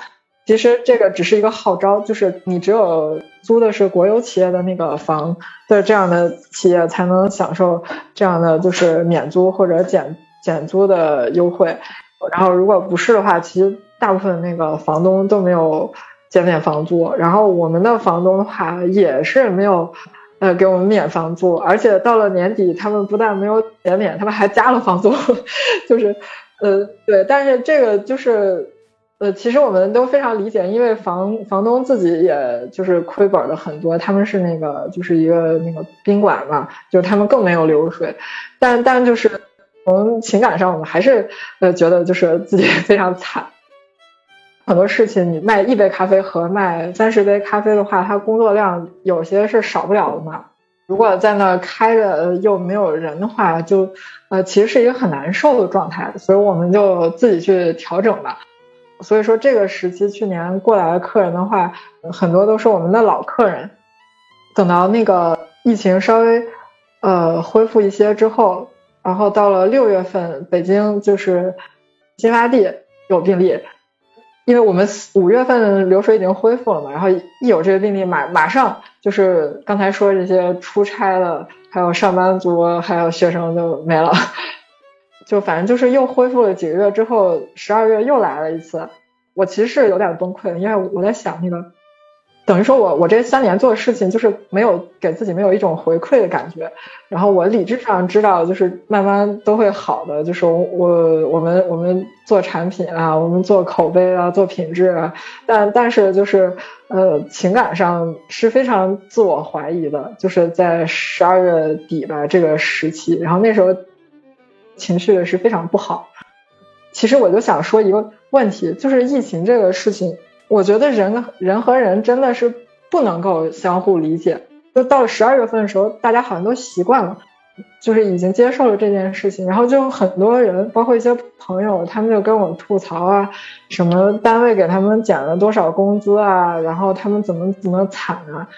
其实这个只是一个号召，就是你只有租的是国有企业的那个房的这样的企业才能享受这样的就是免租或者减减租的优惠。然后如果不是的话，其实大部分那个房东都没有减免房租。然后我们的房东的话也是没有呃给我们免房租，而且到了年底，他们不但没有减免，他们还加了房租，就是呃对，但是这个就是。呃，其实我们都非常理解，因为房房东自己也就是亏本的很多，他们是那个就是一个那个宾馆嘛，就他们更没有流水，但但就是从情感上，我们还是呃觉得就是自己 非常惨。很多事情你卖一杯咖啡和卖三十杯咖啡的话，它工作量有些是少不了的嘛。如果在那开着又没有人的话，就呃其实是一个很难受的状态，所以我们就自己去调整吧。所以说这个时期去年过来的客人的话，很多都是我们的老客人。等到那个疫情稍微呃恢复一些之后，然后到了六月份，北京就是新发地有病例，因为我们五月份流水已经恢复了嘛，然后一有这个病例，马马上就是刚才说这些出差的，还有上班族，还有学生就没了。就反正就是又恢复了几个月之后，十二月又来了一次，我其实是有点崩溃，因为我在想那个，等于说我我这三年做的事情就是没有给自己没有一种回馈的感觉，然后我理智上知道就是慢慢都会好的，就是我我们我们做产品啊，我们做口碑啊，做品质啊，但但是就是呃情感上是非常自我怀疑的，就是在十二月底吧这个时期，然后那时候。情绪也是非常不好。其实我就想说一个问题，就是疫情这个事情，我觉得人人和人真的是不能够相互理解。就到了十二月份的时候，大家好像都习惯了，就是已经接受了这件事情。然后就很多人，包括一些朋友，他们就跟我吐槽啊，什么单位给他们减了多少工资啊，然后他们怎么怎么惨啊。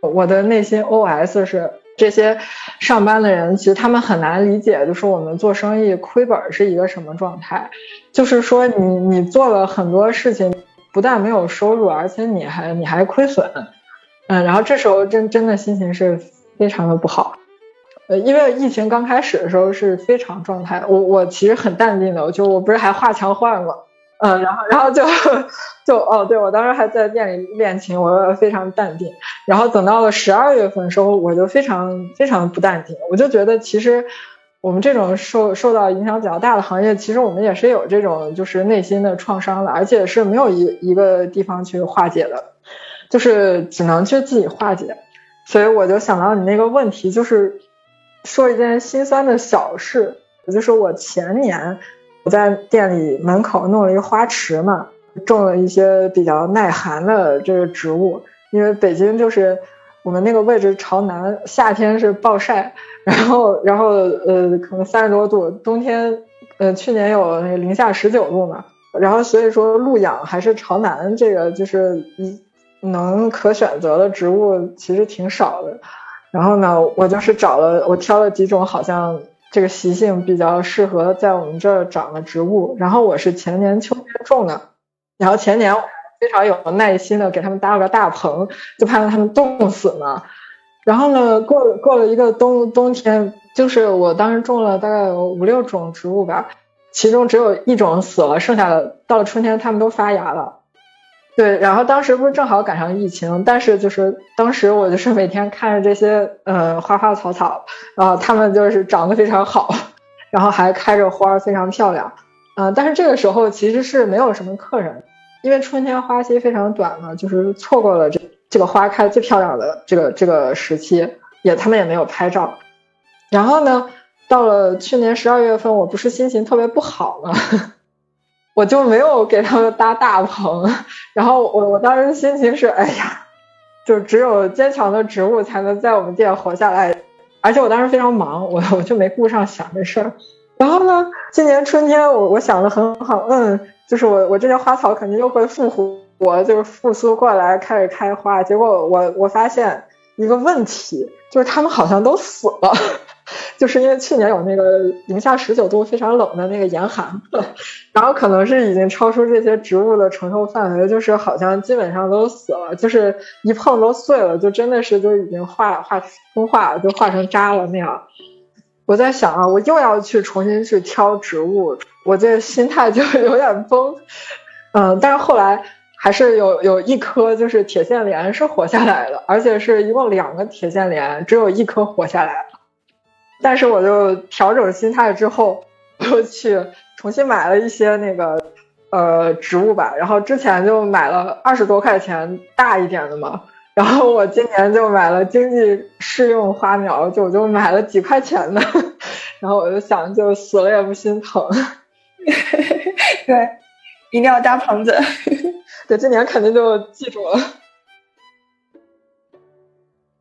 我的内心 OS 是。这些上班的人，其实他们很难理解，就是我们做生意亏本是一个什么状态。就是说，你你做了很多事情，不但没有收入，而且你还你还亏损。嗯，然后这时候真真的心情是非常的不好。呃，因为疫情刚开始的时候是非常状态，我我其实很淡定的，我就我不是还画墙画吗？嗯，然后然后就就哦，对我当时还在店里练琴，我非常淡定。然后等到了十二月份的时候，我就非常非常不淡定，我就觉得其实我们这种受受到影响比较大的行业，其实我们也是有这种就是内心的创伤的，而且是没有一一个地方去化解的，就是只能去自己化解。所以我就想到你那个问题，就是说一件心酸的小事，就是我前年。我在店里门口弄了一个花池嘛，种了一些比较耐寒的这个植物。因为北京就是我们那个位置朝南，夏天是暴晒，然后然后呃可能三十多度，冬天呃去年有那个零下十九度嘛，然后所以说露养还是朝南，这个就是一能可选择的植物其实挺少的。然后呢，我就是找了我挑了几种好像。这个习性比较适合在我们这儿长的植物，然后我是前年秋天种的，然后前年非常有耐心的给他们搭了个大棚，就怕让他们冻死嘛。然后呢，过过了一个冬冬天，就是我当时种了大概有五六种植物吧，其中只有一种死了，剩下的到了春天它们都发芽了。对，然后当时不是正好赶上疫情，但是就是当时我就是每天看着这些呃花花草草，然后它们就是长得非常好，然后还开着花，非常漂亮。嗯，但是这个时候其实是没有什么客人，因为春天花期非常短嘛，就是错过了这这个花开最漂亮的这个这个时期，也他们也没有拍照。然后呢，到了去年十二月份，我不是心情特别不好吗？我就没有给他们搭大棚，然后我我当时心情是，哎呀，就只有坚强的植物才能在我们店活下来，而且我当时非常忙，我我就没顾上想这事儿。然后呢，今年春天我我想的很好，嗯，就是我我这些花草肯定又会复活，就是复苏过来开始开花。结果我我发现一个问题，就是它们好像都死了。就是因为去年有那个零下十九度非常冷的那个严寒，然后可能是已经超出这些植物的承受范围，就是好像基本上都死了，就是一碰都碎了，就真的是就已经化化风化了，就化成渣了那样。我在想啊，我又要去重新去挑植物，我这心态就有点崩。嗯，但是后来还是有有一颗就是铁线莲是活下来的，而且是一共两个铁线莲，只有一颗活下来了。但是我就调整心态之后，又去重新买了一些那个呃植物吧。然后之前就买了二十多块钱大一点的嘛。然后我今年就买了经济适用花苗，就我就买了几块钱的。然后我就想，就死了也不心疼。对，一定要搭棚子。对，今年肯定就记住了。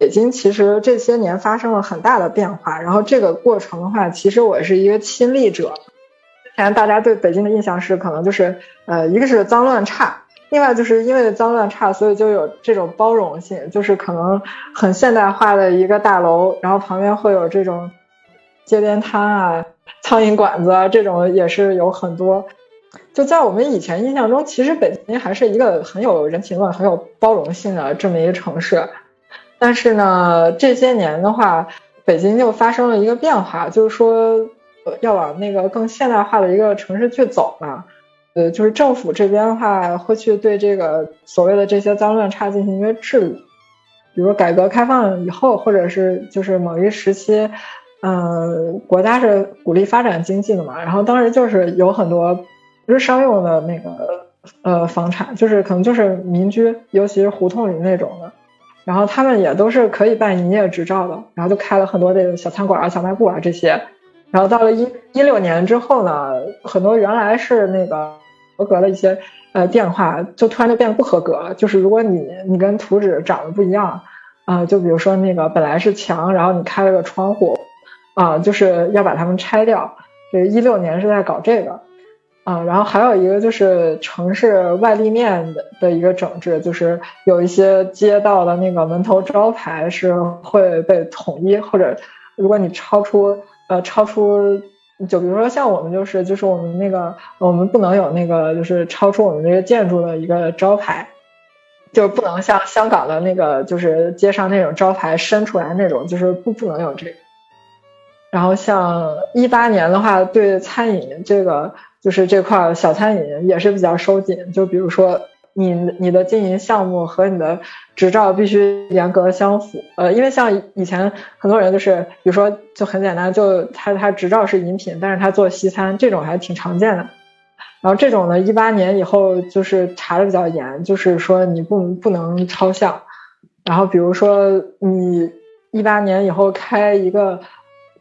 北京其实这些年发生了很大的变化，然后这个过程的话，其实我是一个亲历者。之前大家对北京的印象是，可能就是呃，一个是脏乱差，另外就是因为脏乱差，所以就有这种包容性，就是可能很现代化的一个大楼，然后旁边会有这种街边摊啊、苍蝇馆子啊，这种也是有很多。就在我们以前印象中，其实北京还是一个很有人情味、很有包容性的这么一个城市。但是呢，这些年的话，北京就发生了一个变化，就是说，呃要往那个更现代化的一个城市去走嘛。呃，就是政府这边的话，会去对这个所谓的这些脏乱差进行一个治理。比如改革开放以后，或者是就是某一时期，嗯，国家是鼓励发展经济的嘛，然后当时就是有很多不是商用的那个呃房产，就是可能就是民居，尤其是胡同里那种的。然后他们也都是可以办营业执照的，然后就开了很多这个小餐馆啊、小卖部啊这些。然后到了一一六年之后呢，很多原来是那个合格的一些呃电话，就突然就变得不合格了。就是如果你你跟图纸长得不一样啊，就比如说那个本来是墙，然后你开了个窗户啊，就是要把它们拆掉。这一六年是在搞这个。啊，然后还有一个就是城市外立面的的一个整治，就是有一些街道的那个门头招牌是会被统一，或者如果你超出呃超出，就比如说像我们就是就是我们那个我们不能有那个就是超出我们这个建筑的一个招牌，就是不能像香港的那个就是街上那种招牌伸出来那种，就是不不能有这个。然后像一八年的话，对餐饮这个就是这块小餐饮也是比较收紧，就比如说你你的经营项目和你的执照必须严格相符。呃，因为像以前很多人就是，比如说就很简单，就他他执照是饮品，但是他做西餐这种还挺常见的。然后这种呢，一八年以后就是查的比较严，就是说你不不能超项。然后比如说你一八年以后开一个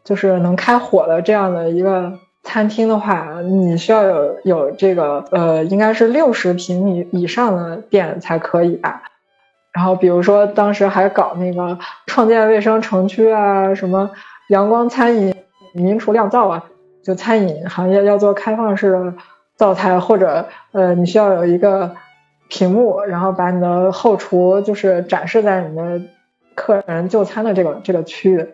就是能开火的这样的一个餐厅的话，你需要有有这个呃，应该是六十平米以上的店才可以吧。然后比如说当时还搞那个创建卫生城区啊，什么阳光餐饮、民厨酿造啊，就餐饮行业要做开放式的。灶台或者呃，你需要有一个屏幕，然后把你的后厨就是展示在你的客人就餐的这个这个区域。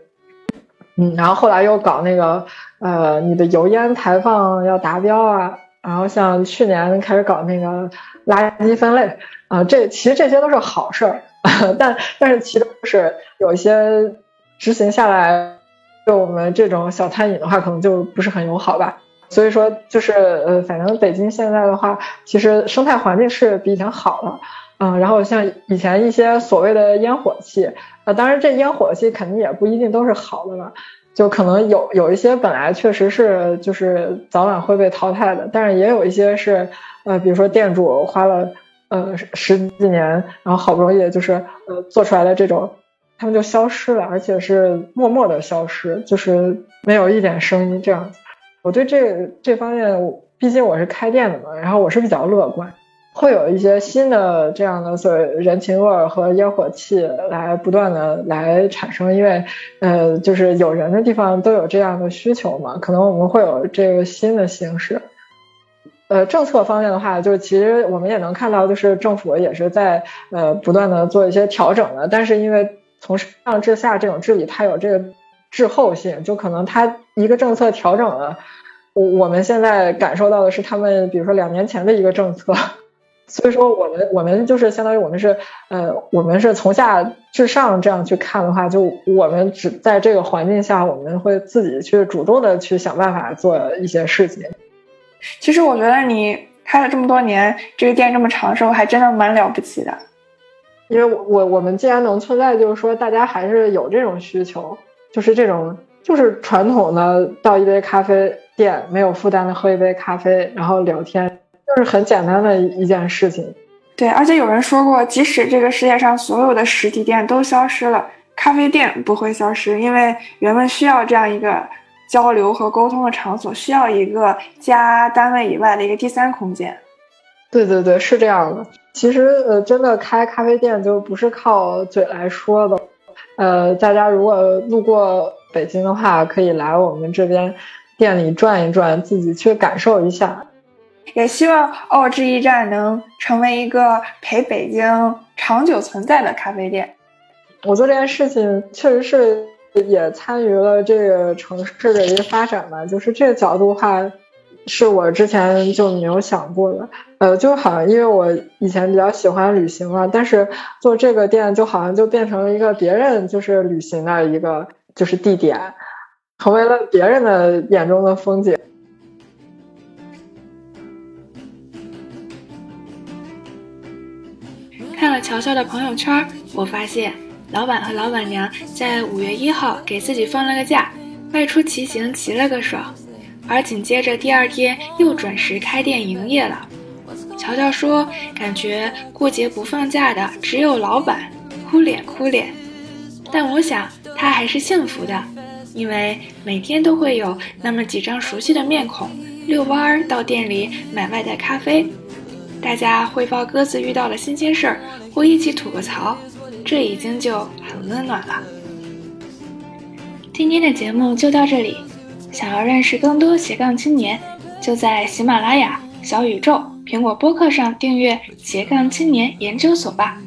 嗯，然后后来又搞那个呃，你的油烟排放要达标啊，然后像去年开始搞那个垃圾分类啊，这其实这些都是好事儿，但但是其中是有一些执行下来，对我们这种小餐饮的话，可能就不是很友好吧。所以说，就是呃，反正北京现在的话，其实生态环境是比以前好了，嗯，然后像以前一些所谓的烟火气，啊，当然这烟火气肯定也不一定都是好的了，就可能有有一些本来确实是就是早晚会被淘汰的，但是也有一些是，呃，比如说店主花了呃十几年，然后好不容易就是呃做出来的这种，他们就消失了，而且是默默的消失，就是没有一点声音这样子。我对这这方面，毕竟我是开店的嘛，然后我是比较乐观，会有一些新的这样的所谓人情味和烟火气来不断的来产生，因为呃，就是有人的地方都有这样的需求嘛，可能我们会有这个新的形式。呃，政策方面的话，就是其实我们也能看到，就是政府也是在呃不断的做一些调整的，但是因为从上至下这种治理，它有这个。滞后性就可能它一个政策调整了，我我们现在感受到的是他们比如说两年前的一个政策，所以说我们我们就是相当于我们是呃我们是从下至上这样去看的话，就我们只在这个环境下，我们会自己去主动的去想办法做一些事情。其实我觉得你开了这么多年，这个店这么长寿，还真的蛮了不起的。因为我我们既然能存在，就是说大家还是有这种需求。就是这种，就是传统的到一杯咖啡店，没有负担的喝一杯咖啡，然后聊天，就是很简单的一件事情。对，而且有人说过，即使这个世界上所有的实体店都消失了，咖啡店不会消失，因为人们需要这样一个交流和沟通的场所，需要一个家单位以外的一个第三空间。对对对，是这样的。其实呃，真的开咖啡店就不是靠嘴来说的。呃，大家如果路过北京的话，可以来我们这边店里转一转，自己去感受一下。也希望奥智驿站能成为一个陪北京长久存在的咖啡店。我做这件事情确实是也参与了这个城市的一个发展吧，就是这个角度的话。是我之前就没有想过的，呃，就好像因为我以前比较喜欢旅行嘛，但是做这个店就好像就变成了一个别人就是旅行的一个就是地点，成为了别人的眼中的风景。乔乔的朋友圈，我发现老板和老板娘在五月一号给自己放了个假，外出骑行骑了个爽。而紧接着第二天又准时开店营业了。乔乔说：“感觉过节不放假的只有老板，哭脸哭脸。”但我想他还是幸福的，因为每天都会有那么几张熟悉的面孔遛弯儿到店里买外带咖啡，大家汇报各自遇到了新鲜事儿，或一起吐个槽，这已经就很温暖了。今天的节目就到这里。想要认识更多斜杠青年，就在喜马拉雅、小宇宙、苹果播客上订阅斜杠青年研究所吧。